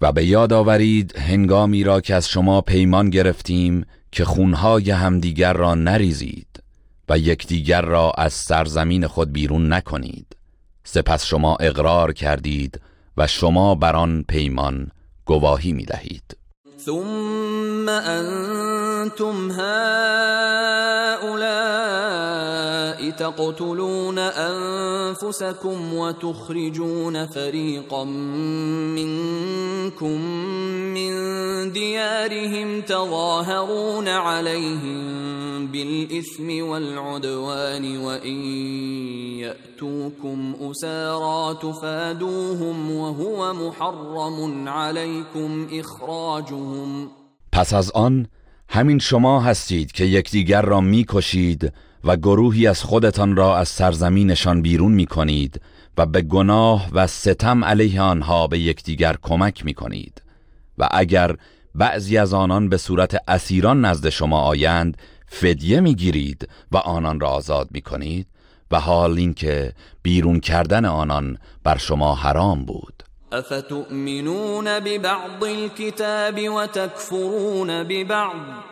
و به یاد آورید هنگامی را که از شما پیمان گرفتیم که خونهای همدیگر را نریزید. و یکدیگر را از سرزمین خود بیرون نکنید. سپس شما اقرار کردید و شما بر آن پیمان گواهی می دهید ثم انتم هؤلاء تقتلون انفسكم وتخرجون فريقا منكم من ديارهم تظاهرون عليهم بالاثم والعدوان وان ياتوكم اسارى تفادوهم وهو محرم عليكم اخراجهم پس از آن همین شما هستید که یکدیگر را می‌کشید و گروهی از خودتان را از سرزمینشان بیرون می کنید و به گناه و ستم علیه آنها به یکدیگر کمک می کنید و اگر بعضی از آنان به صورت اسیران نزد شما آیند فدیه می گیرید و آنان را آزاد می کنید و حال اینکه بیرون کردن آنان بر شما حرام بود. افتؤمنون ببعض الكتاب وتكفرون ببعض؟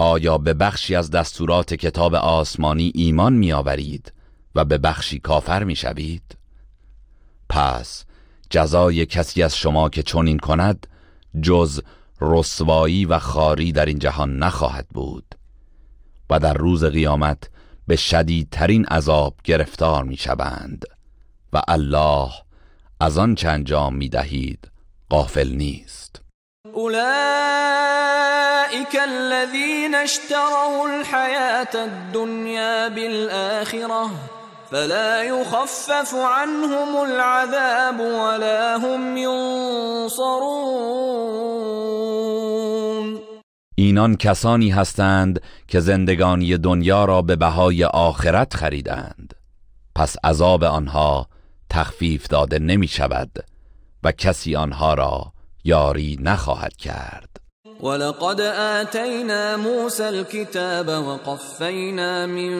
آیا به بخشی از دستورات کتاب آسمانی ایمان می آورید و به بخشی کافر می شوید؟ پس جزای کسی از شما که چنین کند جز رسوایی و خاری در این جهان نخواهد بود و در روز قیامت به شدیدترین عذاب گرفتار می شوند و الله از آن چند انجام می دهید غافل نیست اولئك الذين اشتروا الحياة الدنيا بالآخرة فلا يخفف عنهم العذاب ولا هم ينصرون. اینان کسانی هستند که زندگانی دنیا را به بهای آخرت خریدند. پس عذاب آنها تخفیف داده نمی شود و کسی آنها را یاری نخواهد کرد. ولقد آتينا موسى الكتاب وقفينا من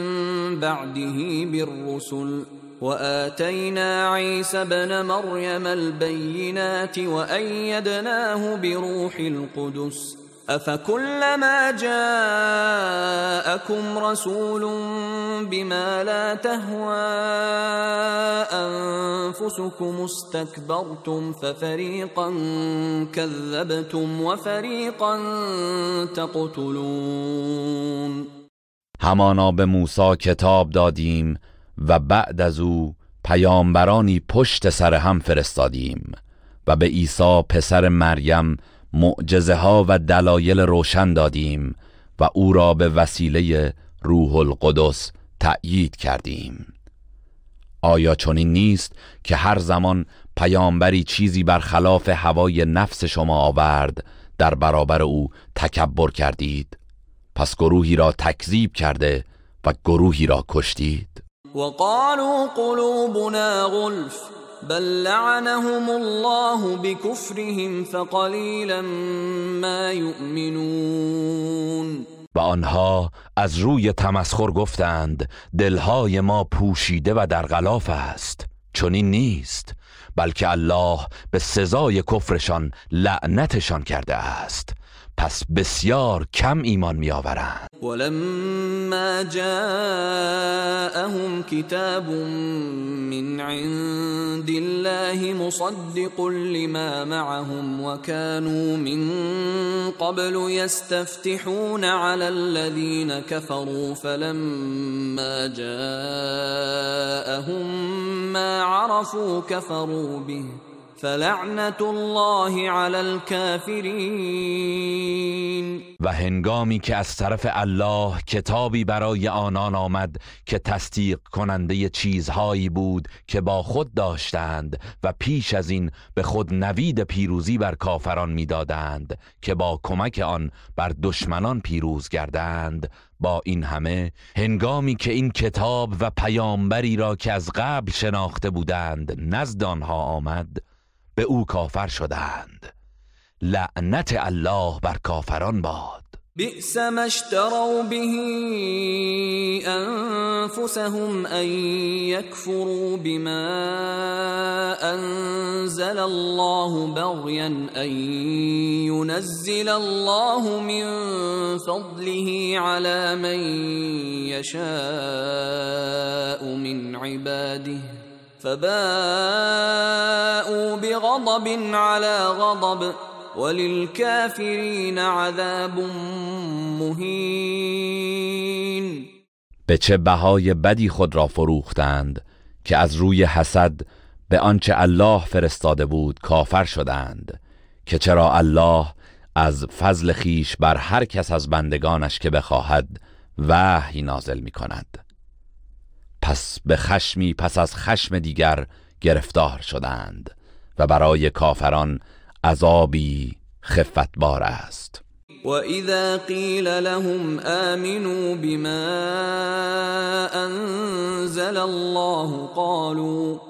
بعده بالرسل وآتينا عيسى بن مريم البينات وأيدناه بروح القدس أفكلما جاءكم رسول بما لا تهوى أنفسكم استكبرتم ففريقا كذبتم وفريقا تقتلون همانا به موسی کتاب دادیم و بعد از او پیامبرانی پشت سر هم فرستادیم و به عیسی پسر مریم معجزه ها و دلایل روشن دادیم و او را به وسیله روح القدس تأیید کردیم. آیا چنین نیست که هر زمان پیامبری چیزی برخلاف هوای نفس شما آورد در برابر او تکبر کردید؟ پس گروهی را تکذیب کرده و گروهی را کشتید. وقالوا قلوبنا غلف. بل لعنهم الله بكفرهم فقليلا ما يؤمنون. و آنها از روی تمسخر گفتند دلهای ما پوشیده و در غلاف است. چنین نیست بلکه الله به سزای کفرشان لعنتشان کرده است. پس بسیار کم ایمان می آورند ولما جاءهم كتاب من عند الله مصدق لما معهم وكانوا من قبل يستفتحون على الذين كفروا فلما جاءهم ما عرفوا كفروا به. فلعنت الله علی الكافرین و هنگامی که از طرف الله کتابی برای آنان آمد که تصدیق کننده چیزهایی بود که با خود داشتند و پیش از این به خود نوید پیروزی بر کافران می‌دادند که با کمک آن بر دشمنان پیروز گردند با این همه هنگامی که این کتاب و پیامبری را که از قبل شناخته بودند نزد آنها آمد به أو کافر شدند. لعنت الله بر کافران باد. بئس ما اشتروا به انفسهم ان يكفروا بما انزل الله بغيا ان ينزل الله من فضله على من يشاء من عباده. فباءوا بغضب على غضب وللكافرين عذاب مهین به چه بهای بدی خود را فروختند که از روی حسد به آنچه الله فرستاده بود کافر شدند که چرا الله از فضل خیش بر هر کس از بندگانش که بخواهد وحی نازل می کند پس به خشمی پس از خشم دیگر گرفتار شدند و برای کافران عذابی خفتبار است. و اذا قیل لهم آمنوا بما انزل الله قالوا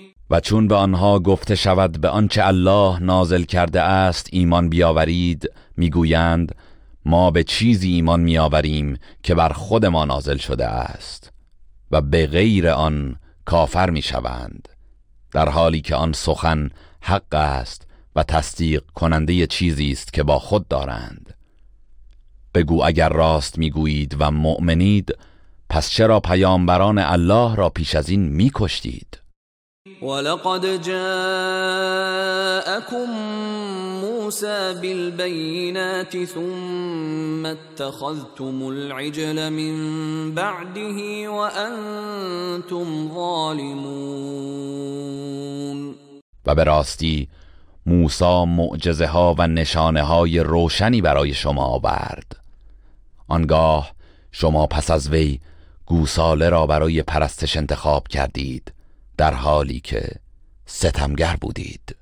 و چون به آنها گفته شود به آنچه الله نازل کرده است ایمان بیاورید می‌گویند ما به چیزی ایمان میآوریم که بر خود ما نازل شده است و به غیر آن کافر می‌شوند در حالی که آن سخن حق است و تصدیق کننده چیزی است که با خود دارند. بگو اگر راست می‌گویید و مؤمنید پس چرا پیامبران الله را پیش از این میکشتید؟ ولقد جاءكم موسى بالبينات ثم اتخذتم العجل من بعده وانتم ظالمون. و به راستی موسی معجزه ها و نشانه های روشنی برای شما آورد. آنگاه شما پس از وی گوساله را برای پرستش انتخاب کردید. در حالی که ستمگر بودید.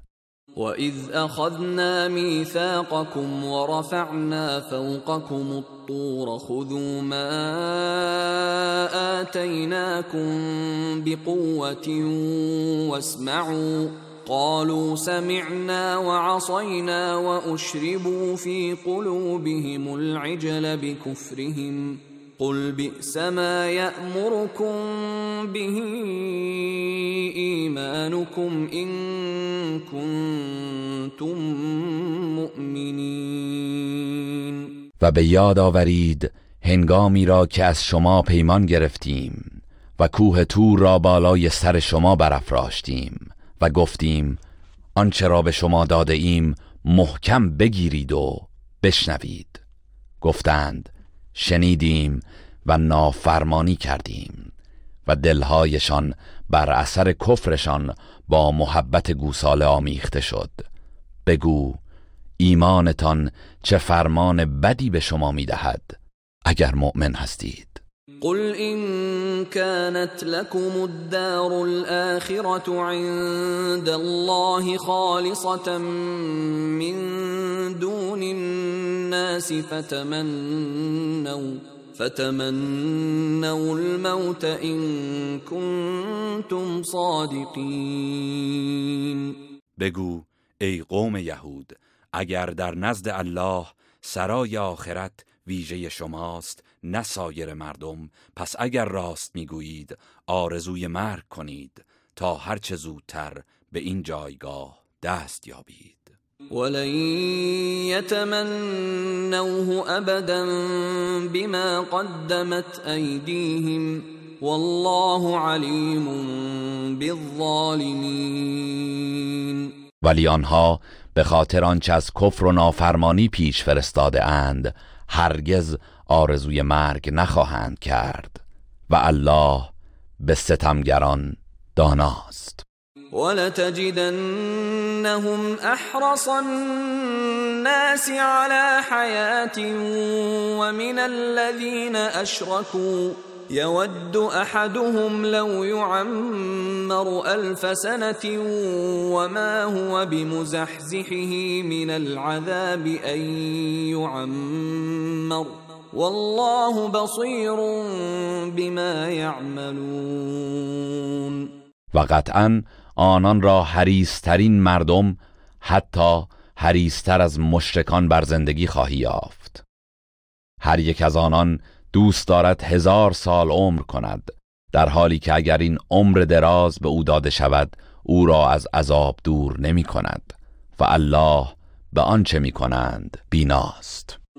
وَإِذْ أَخَذْنَا مِيثَاقَكُمْ وَرَفَعْنَا فَوْقَكُمُ الطُّورَ خُذُوا مَا آتَيْنَاكُمْ بِقُوَّةٍ وَاسْمَعُوا قالوا سمعنا وعصينا وأشربوا في قلوبهم العجل بكفرهم قل بئس ما يأمركم به إيمانكم إن كنتم مؤمنين. و به یاد آورید هنگامی را که از شما پیمان گرفتیم و کوه تور را بالای سر شما برافراشتیم و گفتیم آنچه را به شما داده ایم محکم بگیرید و بشنوید. گفتند شنیدیم و نافرمانی کردیم و دلهایشان بر اثر کفرشان با محبت گوساله آمیخته شد. بگو ایمانتان چه فرمان بدی به شما می‌دهد؟ اگر مؤمن هستید. قل إن كانت لكم الدار الآخرة عند الله خالصة من دون الناس فتمنوا فتمنوا الموت إن كنتم صادقين۔ بگو ای قوم یهود اگر در نزد الله سرای آخرت ویژه شماست نه سایر مردم. پس اگر راست می‌گویید آرزوی مرگ کنید تا هرچه زودتر به این جایگاه دست یابید. ولن يتمنوه ابدا بما قدمت ايديهم والله عليم بالظالمين ولی آنها به خاطر آنچه از کفر و نافرمانی پیش فرستاده اند هرگز آرزوی مرگ نخواهند کرد و الله به ستمگران داناست. ولتجدنهم احرص الناس على حياه ومن الذين اشركوا يود احدهم لو يعمر الف سنه وما هو بمزحزحه من العذاب ان يعمر. والله بصير بما يعملون. و قطعا آنان را حریسترین مردم حتی حریستر از مشرکان بر زندگی خواهی یافت. هر یک از آنان دوست دارد هزار سال عمر کند در حالی که اگر این عمر دراز به او داده شود او را از عذاب دور نمی کند. و الله به آنچه می کنند بیناست.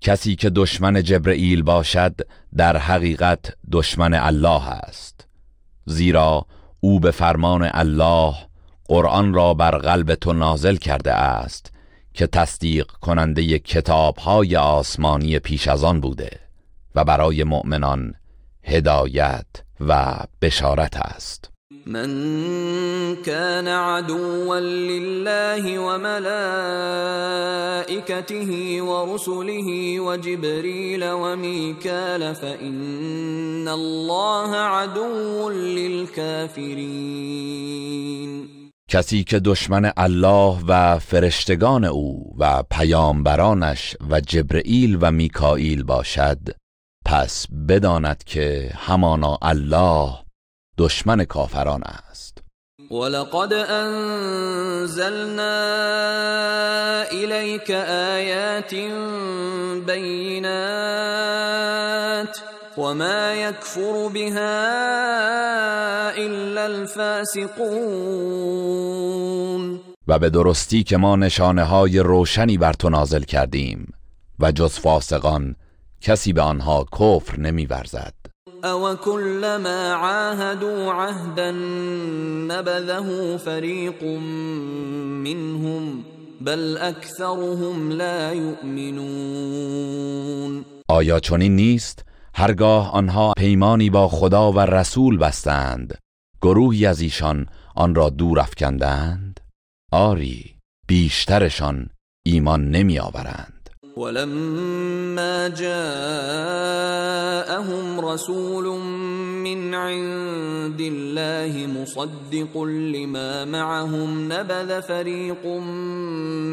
کسی که دشمن جبرئیل باشد در حقیقت دشمن الله است. زیرا او به فرمان الله قرآن را بر قلب تو نازل کرده است که تصدیق کننده کتاب های آسمانی پیش از آن بوده و برای مؤمنان هدایت و بشارت است. من كان عدوا لله وملائكته ورسله وجبريل وميكال فإن الله عدو للكافرين. کسی که دشمن الله و فرشتگان او و پیامبرانش و جبرئیل و میکائیل باشد پس بداند که همانا الله دشمن کافران است. ولقد انزلنا اليك آيات بينات وما يكفر بها الا الفاسقون. و به درستی که ما نشانه های روشنی بر تو نازل کردیم و جز فاسقان کسی به آنها کفر نمیورزد. او كلما عاهدوا عهدا نبذه فريق منهم بل اكثرهم لا يؤمنون آیا چنین نیست؟ هرگاه آنها پیمانی با خدا و رسول بستند گروهی از ایشان آن را دور افکندند؟ آری بیشترشان ایمان نمی آورند ولما جاءهم رسول من عند الله مصدق لما معهم نبذ فريق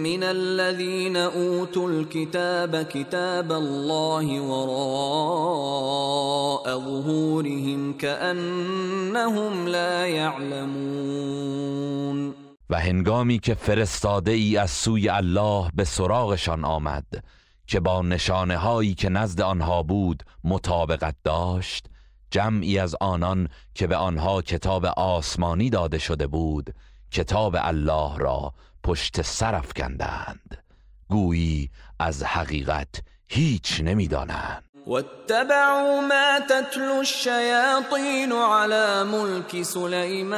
من الذين اوتوا الكتاب كتاب الله وراء ظهورهم كانهم لا يعلمون. و هنگامی که فرستاده ای از سوی الله به سراغشان آمد که با نشانه هایی که نزد آنها بود مطابقت داشت جمعی از آنان که به آنها کتاب آسمانی داده شده بود کتاب الله را پشت سرف کندند گویی از حقیقت هیچ نمی‌دانند. واتبعوا ما تتلو الشياطين على ملك سليمان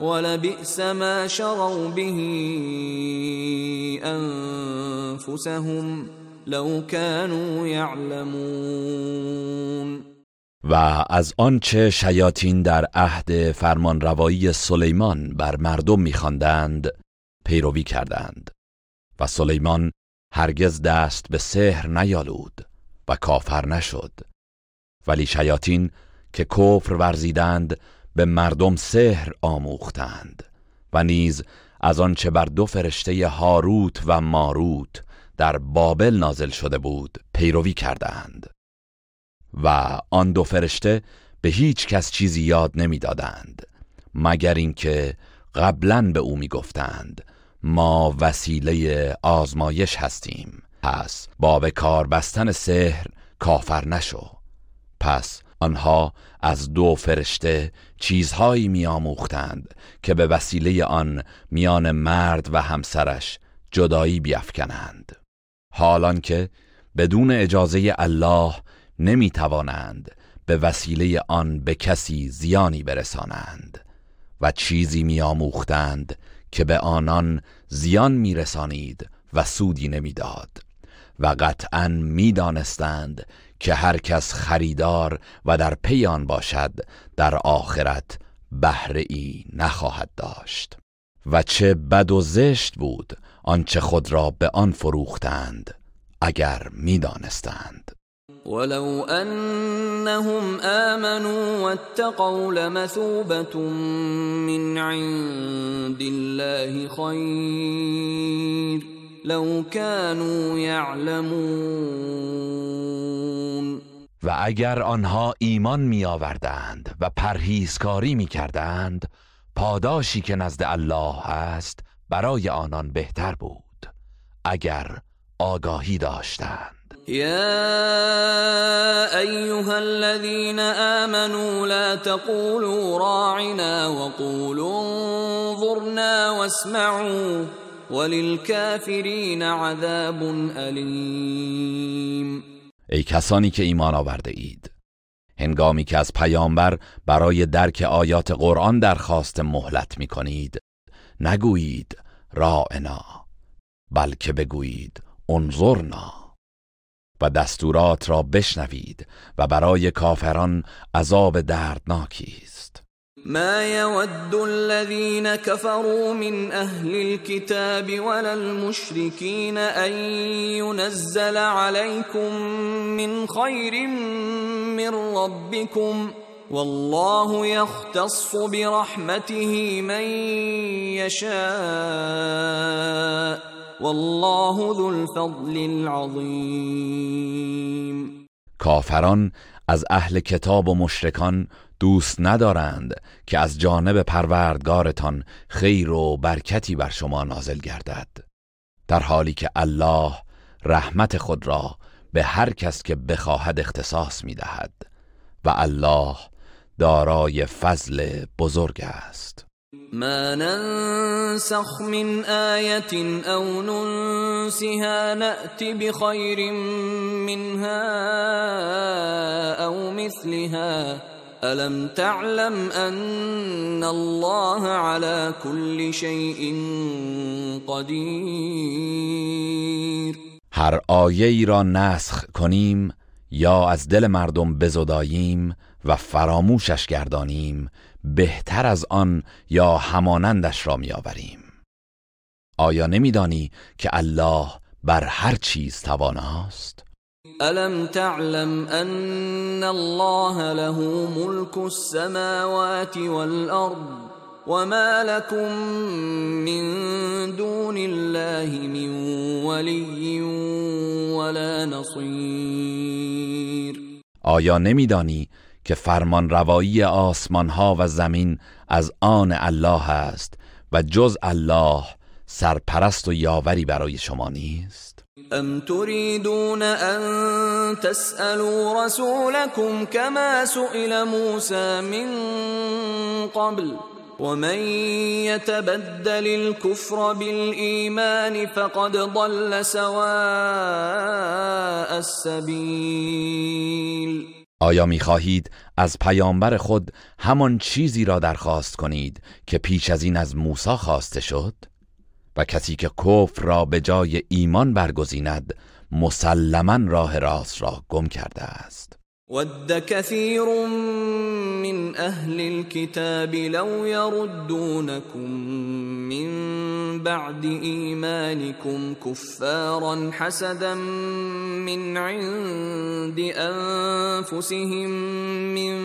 ولبئس ما شروا به انفسهم لو كانوا يعلمون. و از آنچه شیاطین در عهد فرمانروایی سلیمان بر مردم میخواندند پیروی کردند. و سلیمان هرگز دست به سحر نیالود و کافر نشد. ولی شیاطین که کفر ورزیدند به مردم سحر آموختند و نیز از آنچه بر دو فرشته هاروت و ماروت در بابل نازل شده بود پیروی کردند و آن دو فرشته به هیچ کس چیزی یاد نمی‌دادند مگر اینکه قبلا به او می‌گفتند ما وسیله آزمایش هستیم پس با به کار بستن سحر کافر نشو. پس آنها از دو فرشته چیزهایی میآموختند که به وسیله آن میان مرد و همسرش جدایی بیافکنند. حالان که بدون اجازه الله نمی توانند به وسیله آن به کسی زیانی برسانند و چیزی میآموختند که به آنان زیان میرسانید و سودی نمی‌داد و قطعا می‌دانستند که هر کس خریدار و در پیان باشد در آخرت بهره ای نخواهد داشت. و چه بد و زشت بود آنچه خود را به آن فروختند اگر می‌دانستند. ولو انهم آمنوا واتقوا لمثوبة من عند الله خیر. لو كانوا يعلمون. و اگر آنها ایمان می آوردند و پرهیزکاری می کردند پاداشی که نزد الله است برای آنان بهتر بود اگر آگاهی داشتند. يا ايها الذين امنوا لا تقولوا راعنا وقولوا انظرنا واسمعوا. وللكافرین عذاب علیم ای کسانی که ایمان آورده اید هنگامی که از پیامبر برای درک آیات قرآن درخواست مهلت می کنید نگویید رائنا بلکه بگویید انظرنا. و دستورات را بشنوید و برای کافران عذاب دردناکی است. ما يود الذين كفروا من أهل الكتاب ولا المشركين أن ينزل عليكم من خير من ربكم والله يختص برحمته من يشاء والله ذو الفضل العظیم کافران از أهل کتاب و مشرکان دوست ندارند که از جانب پروردگارتان خیر و برکتی بر شما نازل گردد. در حالی که الله رحمت خود را به هر کس که بخواهد اختصاص می دهد و الله دارای فضل بزرگ است. ما ننسخ من آية أو ننسها نأت بخير منها أو مثلها. ألم تعلم أن الله على كل شيء قدير هر آیه ای را نسخ کنیم یا از دل مردم بزداییم و فراموشش گردانیم بهتر از آن یا همانندش را میآوریم. آیا نمیدانی که الله بر هر چیز تواناست؟ الم تعلم ان الله له ملك السماوات والارض وما لكم من دون الله من ولي ولا نصير. آیا نمیدانی که فرمان روایی آسمان ها و زمین از آن الله است و جز الله سرپرست و یاوری برای شما نیست؟ ام تريدون ان تسألوا رسولكم كما سئل موسى من قبل ومن يتبدل الكفر بالإيمان فقد ضل سواء السبيل آیا می خواهید از پیامبر خود همان چیزی را درخواست کنید که پیش از این از موسی خواسته شد؟ و کسی که کفر را به جای ایمان برگزیند مسلما راه راست را گم کرده است. ود كثير من اهل الكتاب لو يردونكم من بعد ايمانكم كفارا حسدا من عند انفسهم من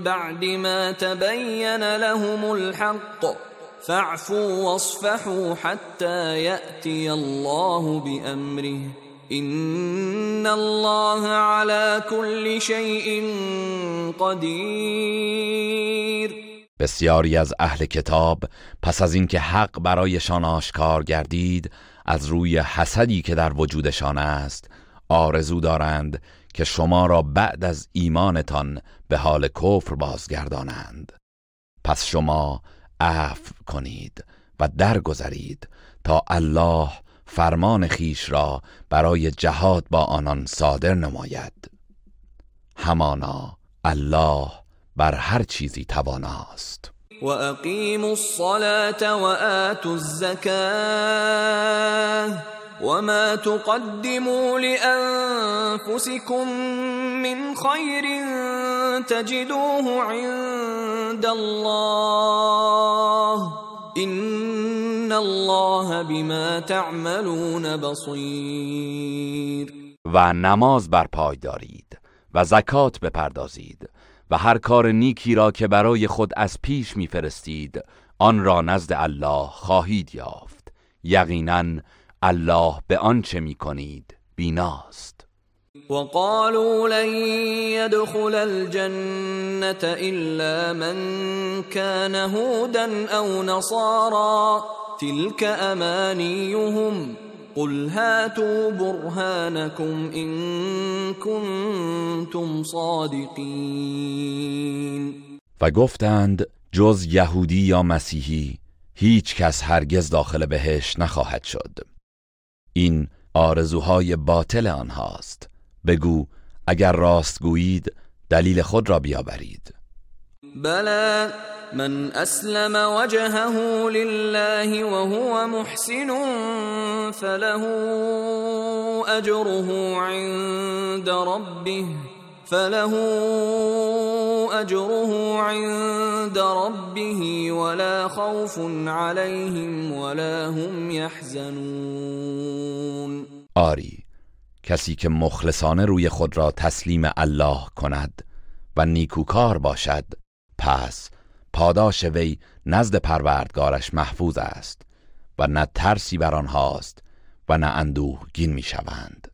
بعد ما تبين لهم الحق. فاعفوا واصفحوا حتى ياتي الله بامره این الله على كل شيء قدیر بسیاری از اهل کتاب پس از اینکه حق برایشان آشکار گردید از روی حسدی که در وجودشان است آرزو دارند که شما را بعد از ایمانتان به حال کفر بازگردانند. پس شما عفو کنید و درگذرید تا الله فرمان خیش را برای جهاد با آنان صادر نماید. همانا الله بر هر چیزی تواناست. و اقیموا الصلاة و آتوا الزکاه وما تقدموا لأنفسكم من خير تجدوه عند الله این الله بما تعملون بصیر و نماز پای دارید و زکات بپردازید و هر کار نیکی را که برای خود از پیش میفرستید آن را نزد الله خواهید یافت. یقینا الله به آنچه می‌کنید بیناست. وقالوا لن يدخل الجنة إلا من كان هودا أو نصارا. تلك أمانيهم. قل هاتوا برهانكم إن كنتم صادقين. و گفتند جز یهودی یا مسیحی هیچ کس هرگز داخل بهش نخواهد شد. این آرزوهای باطل آنهاست. بگو اگر راست گویید دلیل خود را بیاورید. بلى من اسلم وجهه لله وهو محسن فله اجره عند ربه. فله اجره عند ربه ولا خوف عليهم ولا هم يحزنون. آری کسی که مخلصانه روی خود را تسلیم الله کند و نیکوکار باشد پس پاداش وی نزد پروردگارش محفوظ است و نه ترسی بر آنهاست و نه اندوهگین می‌شوند.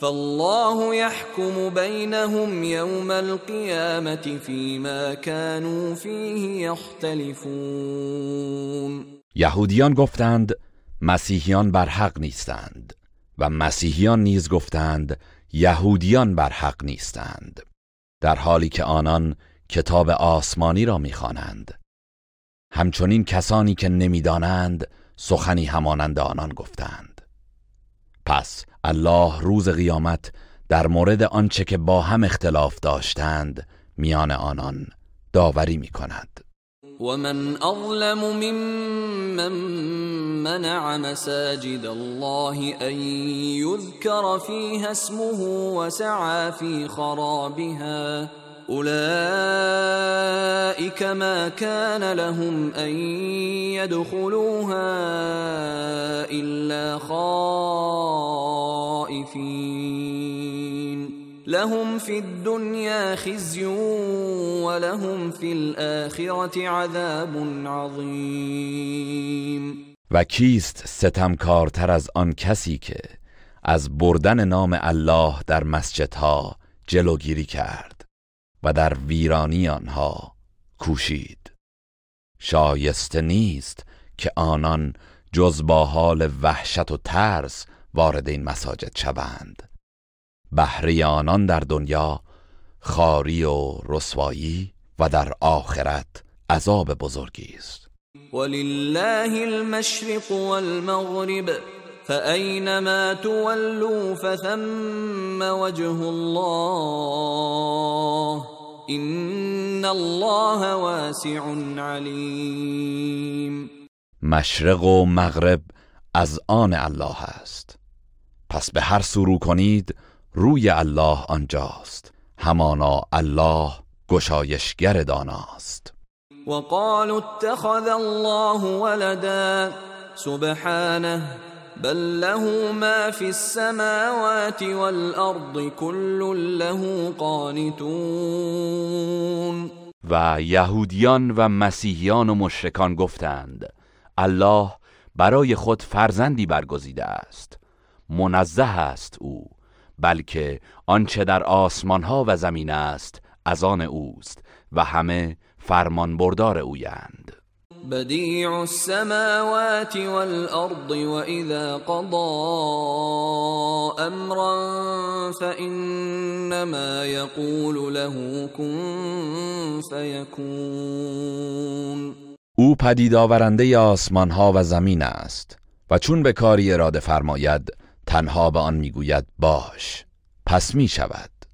فالله يحكم بينهم يوم القيامة فيما كانوا فيه يختلفون. یهودیان گفتند مسیحیان بر حق نیستند و مسیحیان نیز گفتند یهودیان بر حق نیستند در حالی که آنان کتاب آسمانی را می‌خوانند. همچنین کسانی که نمی‌دانند سخنی همانند آنان گفتند. پس الله روز قیامت در مورد آنچه که با هم اختلاف داشتند میان آنان داوری می کند ومن اظلم ممن منع مساجد الله ان يذكر فيها اسمه وسعى في خرابها اولئك ما كان لهم ان يدخلوها الا خائفين. لهم في الدنيا خزي ولهم في الاخره عذاب عظيم. و کیست ستمکارتر از آن کسی که از بردن نام الله در مسجدها جلوگیری کرد؟ و در ویرانی آنها کوشید. شایسته نیست که آنان جز با حال وحشت و ترس وارد این مساجد شوند. بهره آنان در دنیا خاری و رسوایی و در آخرت عذاب بزرگی است. ولله المشرق والمغرب فأينما تولوا فثم وجه الله إن الله واسع علیم مشرق و مغرب از آن الله است. پس به هر سو کنید روی الله آنجاست. همانا الله گشایشگر داناست. وقالوا اتخذ الله ولدا. سبحانه بل له ما في السماوات والارض كل له قانتون. و یهودیان و مسیحیان و مشرکان گفتند الله برای خود فرزندی برگزیده است. منزه است او بلکه آنچه در آسمان ها و زمین است از آن اوست و همه فرمان بردار اویند. بديع السماوات والأرض وإذا قضى أمرا فإنما يقول له كن فيكون. او پدید آورنده آسمان ها و زمین است و چون به کاری اراده فرماید تنها به آن می‌گوید باش. پس می شود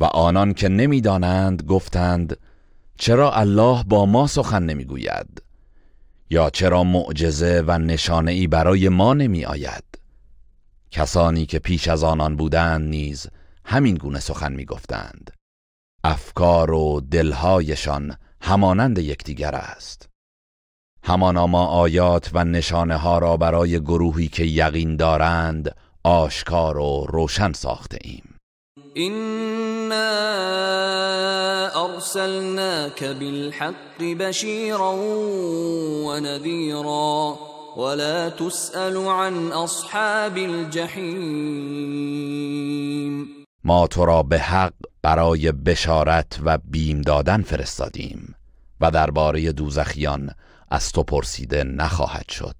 و آنان که نمی‌دانند گفتند چرا الله با ما سخن نمی‌گوید؟ یا چرا معجزه و نشانه ای برای ما نمی آید کسانی که پیش از آنان بودند نیز همین گونه سخن می گفتند افکار و دلهایشان همانند یکدیگر است. همانا ما آیات و نشانه ها را برای گروهی که یقین دارند آشکار و روشن ساخته ایم بالحق بشيرا ونذيرا ولا تسأل عن أصحاب الجحیم ما تو را به حق برای بشارت و بیم دادن فرستادیم و درباره دوزخیان از تو پرسیده نخواهد شد.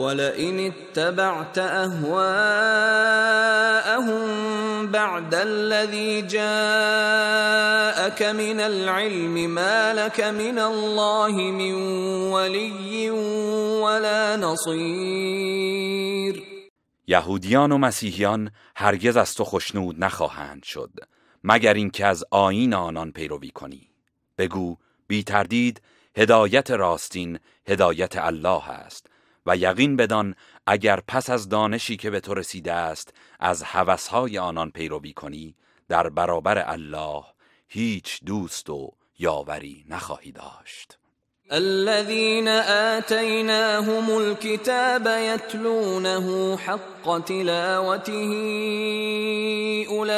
ولئن اتبعت اهواءهم بعد الذي جاءك من العلم ما لك من الله من ولي ولا نصير. یهودیان و مسیحیان هرگز از تو خشنود نخواهند شد مگر اینکه از آیین آنان پیروی کنی. بگو بی تردید هدایت راستین هدایت الله است. و یقین بدان اگر پس از دانشی که به تو رسیده است از هوسهای آنان پیروی کنی در برابر الله هیچ دوست و یاوری نخواهی داشت. الذين آتيناهم الكتاب يتلونه حق تلاوته أولئك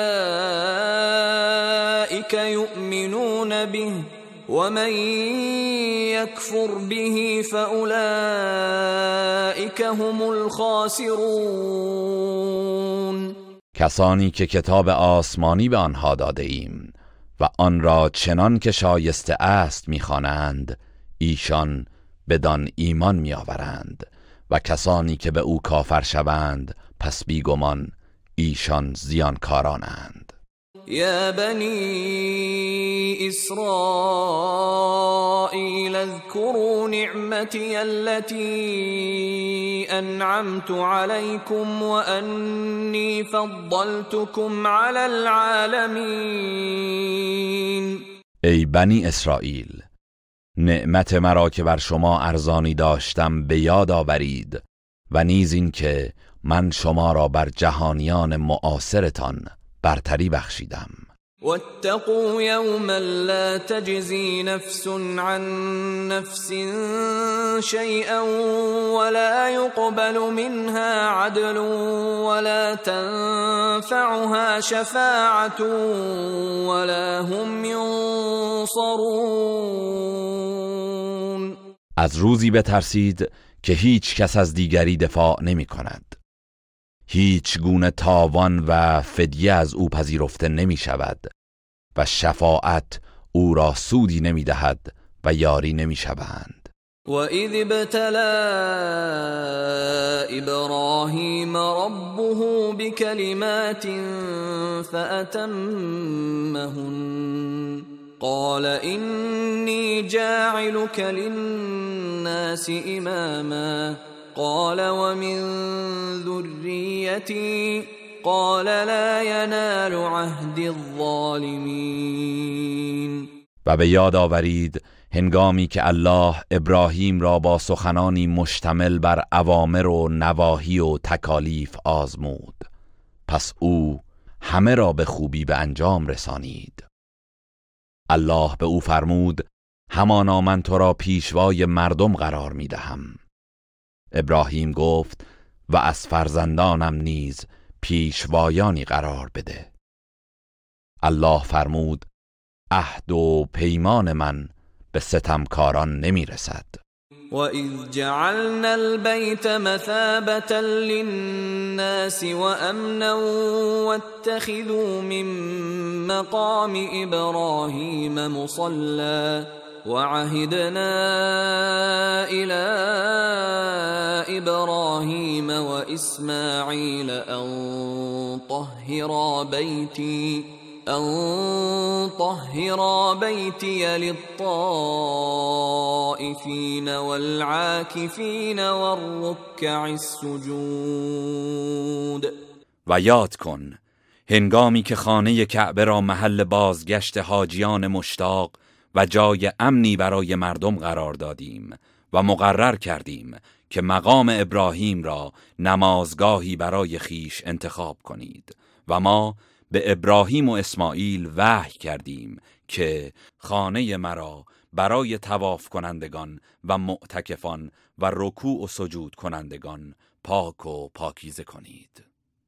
يؤمنون به. ومن يكفر به فاولئك هم الخاسرون کسانی که کتاب آسمانی به آنها داده ایم و آن را چنان که شایسته است می‌خوانند ایشان بدان ایمان میآورند و کسانی که به او کافر شوند پس بیگمان ایشان زیانکارانند. يا بني إسرائيل اذكروا نعمتي التي أنعمت عليكم وأني فضلتكم على العالمين. ای بنی اسرائیل نعمت مرا که بر شما ارزانی داشتم به یاد آورید و نیز این که من شما را بر جهانیان معاصرتان برتری بخشیدم. واتقوا يوما لا تجزي نفس عن نفس شيئا ولا يقبل منها عدل ولا تنفعها شفاعة ولا هم ينصرون از روزی بترسید که هیچ کس از دیگری دفاع نمی کند. هیچ گونه تاوان و فدیه از او پذیرفته نمی شود و شفاعت او را سودی نمی دهد و یاری نمی شوند. و اذ ابتلا ابراهیم ربه بکلمات فأتمهن. قال إني جاعلك للناس إماما. قال ومن ذريتي قال لا ينال عهد الظالمين. و به یاد آورید هنگامی که الله ابراهیم را با سخنانی مشتمل بر اوامر و نواهی و تکالیف آزمود. پس او همه را به خوبی به انجام رسانید. الله به او فرمود همانا من تو را پیشوای مردم قرار می دهم ابراهیم گفت و از فرزندانم نیز پیشوایانی قرار بده. الله فرمود عهد و پیمان من به ستمکاران نمی رسد وَإِذْ جَعَلْنَا الْبَيْتَ مَثَابَةً لِلنَّاسِ وَأَمْنًا وَاتَّخِذُوا مِن مَّقَامِ إِبْرَاهِيمَ مُصَلًّى وعهدنا إلى إبراهيم وإسماعيل أن طهرا بيتي أن طهرا بيتي للطائفين والعاكفين والركع السجود. و یاد کن هنگامی که خانه کعبه را محل بازگشت حاجیان مشتاق و جای امنی برای مردم قرار دادیم و مقرر کردیم که مقام ابراهیم را نمازگاهی برای خیش انتخاب کنید و ما به ابراهیم و اسماعیل وحی کردیم که خانه مرا برای تواف کنندگان و معتکفان و رکوع و سجود کنندگان پاک و پاکیزه کنید.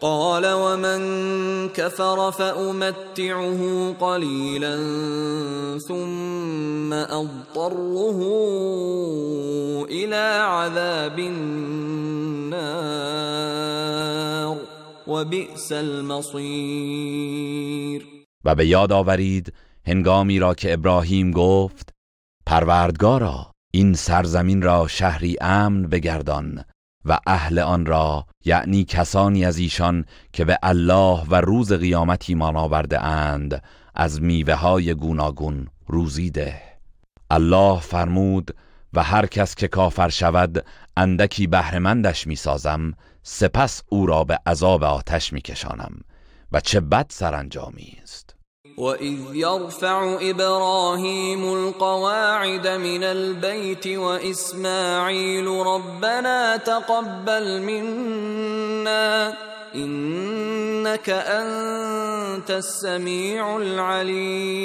قال ومن كفر فأمتعه قليلا ثم أضطره إلى عذاب النار وبئس المصير. و به یاد آورید هنگامی را که ابراهیم گفت پروردگارا این سرزمین را شهری امن بگردان. و اهل آن را یعنی کسانی از ایشان که به الله و روز قیامت ایمان آورده اند از میوه های گوناگون روزی ده. الله فرمود و هر کس که کافر شود اندکی بهرهمندش می‌سازم سپس او را به عذاب آتش میکشانم و چه بد سرانجامی است. وَإِذْ يَرْفَعُ إِبْرَاهِيمُ الْقَوَاعِدَ مِنَ الْبَيْتِ وَإِسْمَاعِيلُ رَبَّنَا تَقَبَّلْ مِنَّا إِنَّكَ أَنْتَ السَّمِيعُ الْعَلِيمُ.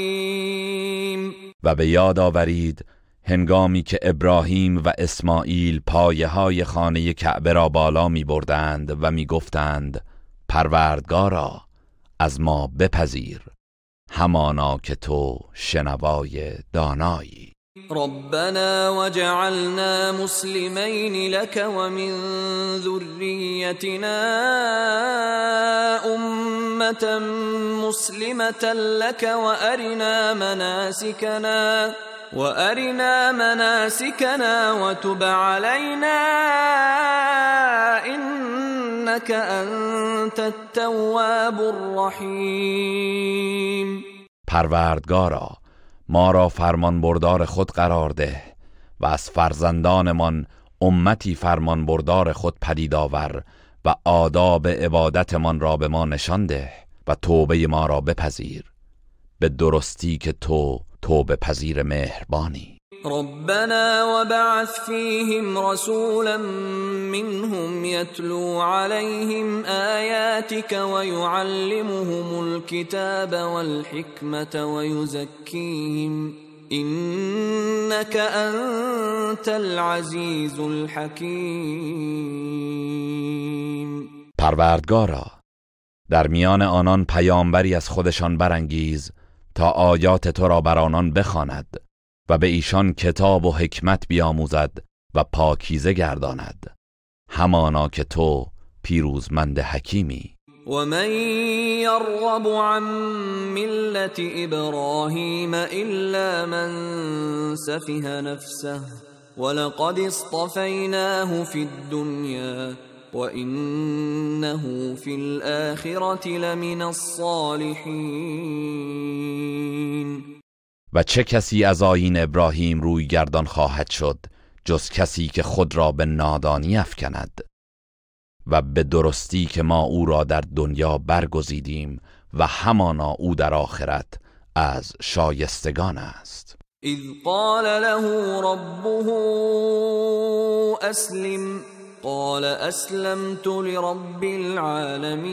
و به یاد آورید هنگامی که ابراهیم و اسماعیل پایه های خانه کعبه را بالا می بردند و می گفتند پروردگارا از ما بپذیر. همانا که تو شنوای دانایی. ربنا وجعلنا مسلمين لك ومن ذريتنا أمة مسلمة لك وأرنا مناسكنا وأرنا مناسكنا وتب علينا إنك أنت التواب الرحيم. پروردگارا ما را فرمان بردار خود قرار ده و از فرزندانمان امتی فرمان بردار خود پدید آور و آداب عبادتمان را به ما نشان ده و توبه ما را بپذیر. به درستی که تو توبه پذیر مهربانی. ربنا وبعث فيهم رسولا منهم يتلو عليهم آياتك ويعلمهم الكتاب والحكمة ويزكيهم إنك أنت العزيز الحكيم پروردگارا در میان آنان پیامبری از خودشان برانگیز تا آیات تو را بر آنان بخواند و به ایشان کتاب و حکمت بیاموزد و پاکیزه گرداند. همانا که تو پیروزمند حکیمی. ومن يرغب عن ملة إبراهيم إلا من سفه نفسه ولقد اصطفيناه في الدنيا وإنه في الآخرة لمن الصالحين و چه کسی از آیین ابراهیم روی گردان خواهد شد جز کسی که خود را به نادانی افکند؟ و به درستی که ما او را در دنیا برگزیدیم و همانا او در آخرت از شایستگان است. اذ قال له ربه اسلم قال اسلمت لرب العالمین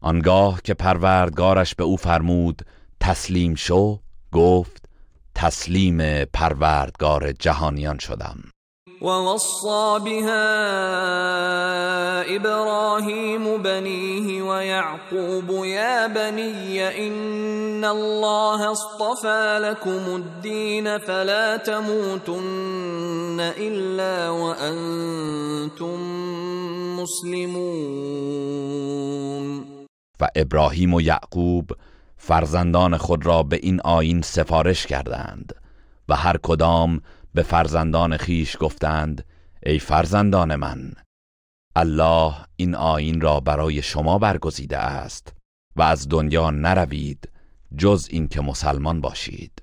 آنگاه که پروردگارش به او فرمود تسلیم شو گفت تسلیم پروردگار جهانیان شدم. ووصى بها ابراهيم بنيه ويعقوب يا بني ان الله اصطفى لكم الدين فلا تموتن الا وانتم مسلمون. و ابراهیم و یعقوب فرزندان خود را به این آین سفارش کردند و هر کدام به فرزندان خیش گفتند ای فرزندان من الله این آین را برای شما برگزیده است و از دنیا نروید جز اینکه مسلمان باشید.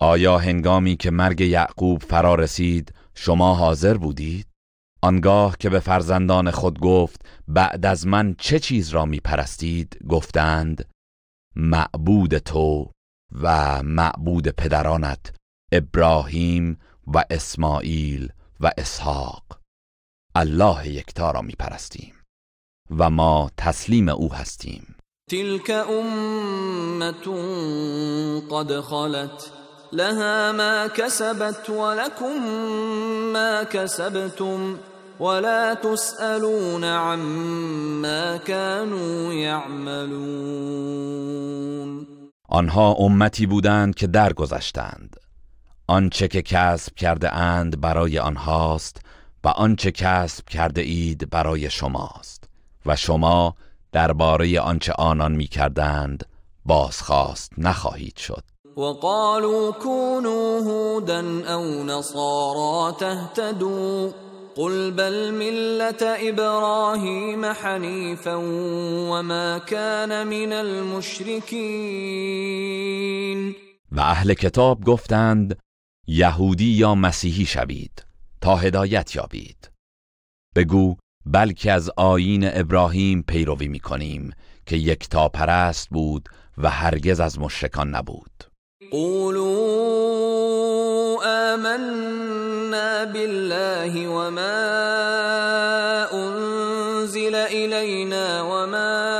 آیا هنگامی که مرگ یعقوب فرا رسید شما حاضر بودید؟ آنگاه که به فرزندان خود گفت بعد از من چه چیز را می پرستید؟ گفتند معبود تو و معبود پدرانت ابراهیم و اسماعیل و اسحاق الله یکتا را می پرستیم و ما تسلیم او هستیم تلك امه قد خلت لها ما كسبت ولكم ما كسبتم ولا تسألون عما كانوا يعملون. آنها امتی بودند که درگذشتند. آنچه که کسب کرده اند برای آنهاست و آنچه کسب کرده اید برای شماست. و شما درباره آنچه آنان می‌کردند بازخواست نخواهید شد. وقالوا كونوا هودا او نصارى تهتدوا قل بل ملة ابراهيم حنيفا وما كان من المشركين. و اهل کتاب گفتند یهودی یا مسیحی شوید تا هدایت یابید. بگو بلکه از آیین ابراهیم پیروی می‌کنیم که یک تا پرست بود و هرگز از مشرکان نبود. قولوا آمنا بالله وما أنزل إلينا وما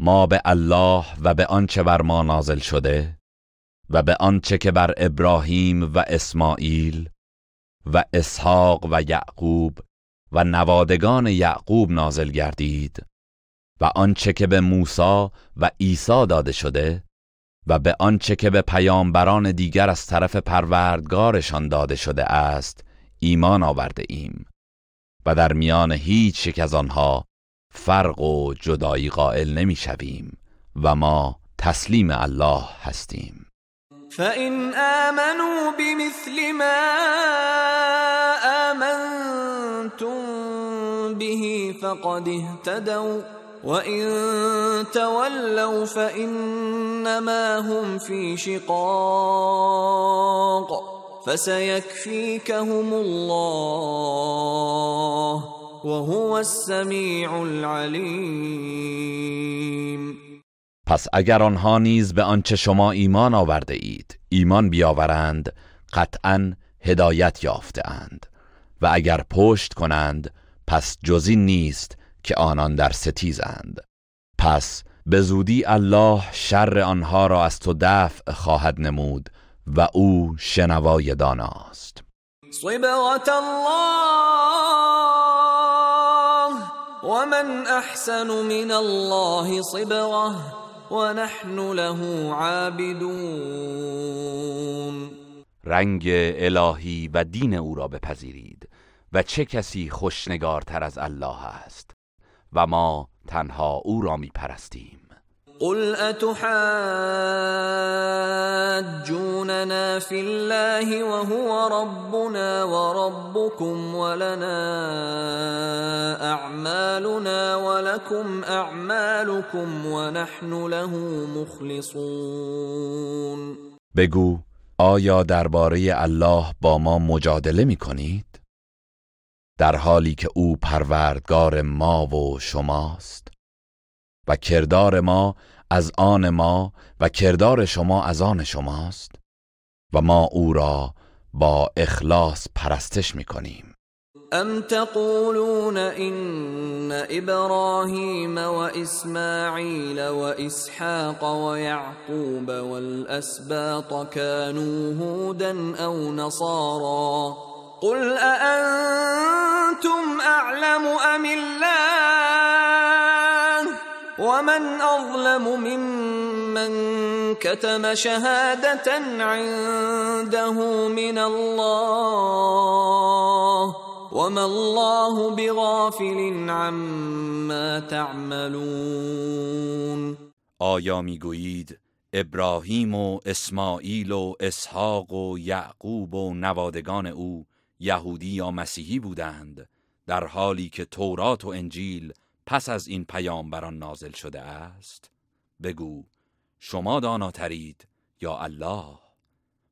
ما به الله و به آنچه بر ما نازل شده و به آنچه که بر ابراهیم و اسماعیل و اسحاق و یعقوب و نوادگان یعقوب نازل گردید و آنچه که به موسی و عیسی داده شده و به آنچه که به پیامبران دیگر از طرف پروردگارشان داده شده است ایمان آورده ایم و در میان هیچ یک از آنها فرق و جدایی قائل نمی‌شویم و ما تسلیم الله هستیم. فإن آمنوا بمثل ما آمنتم به فقد اهتدوا وإن تولوا فإنما هم في شقاق فسيكفيكهم الله وهو السمیع العلیم پس اگر آنها نیز به آنچه شما ایمان آورده اید ایمان بیاورند قطعا هدایت یافته اند و اگر پشت کنند پس جزی نیست که آنان در ستیزند. پس به زودی الله شر آنها را از تو دفع خواهد نمود و او شنوای داناست صبغت الله ومن احسن من الله صبغه ونحن له عابدون رنگ الهی و دین او را بپذیرید و چه کسی خوشنگارتر از الله است و ما تنها او را می پرستیم قل اتحاجوننا في الله وهو ربنا وربكم ولنا اعمالنا ولكم اعمالكم ونحن له مخلصون بگو آیا درباره الله با ما مجادله می کنید؟ در حالی که او پروردگار ما و شماست و کردار ما از آن ما و کردار شما از آن شماست و ما او را با اخلاص پرستش می کنیم ام تقولون ان ابراهیم و اسماعیل و اسحاق و یعقوب والاسباط كانوا هودا او نصارا قل اانتم اعلم ام الله ومن اظلم ممن كتم شهادة عنده من الله وما الله بغافل عما تعملون آیا می‌گویید ابراهیم و اسماعیل و اسحاق و یعقوب و نوادگان او یهودی یا مسیحی بودند در حالی که تورات و انجیل پس از این پیامبران نازل شده است؟ بگو شما داناترید یا الله؟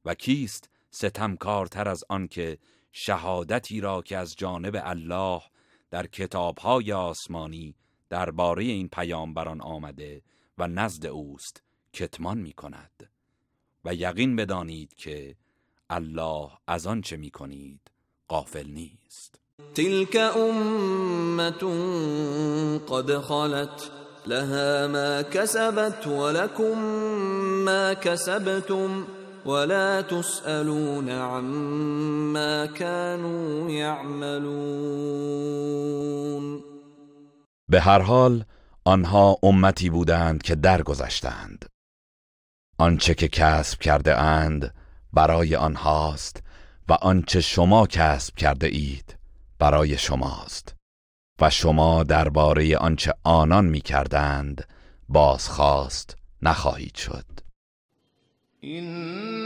و کیست ستمکارتر از آنکه شهادتی را که از جانب الله در کتابهای آسمانی درباره این پیامبران آمده و نزد اوست کتمان می کند و یقین بدانید که الله از آنچه می کنید غافل نیست. تلك امه قد خلت لها ما كسبت ولكم ما كسبتم ولا تسألون عما كانوا يعملون. به هر حال آنها امتی بودند که درگذشتند. آنچه که کسب کرده اند برای آنهاست و آنچه شما کسب کرده اید. برای شماست. و شما درباره آنچه آنان می کردند بازخواست نخواهید شد. إن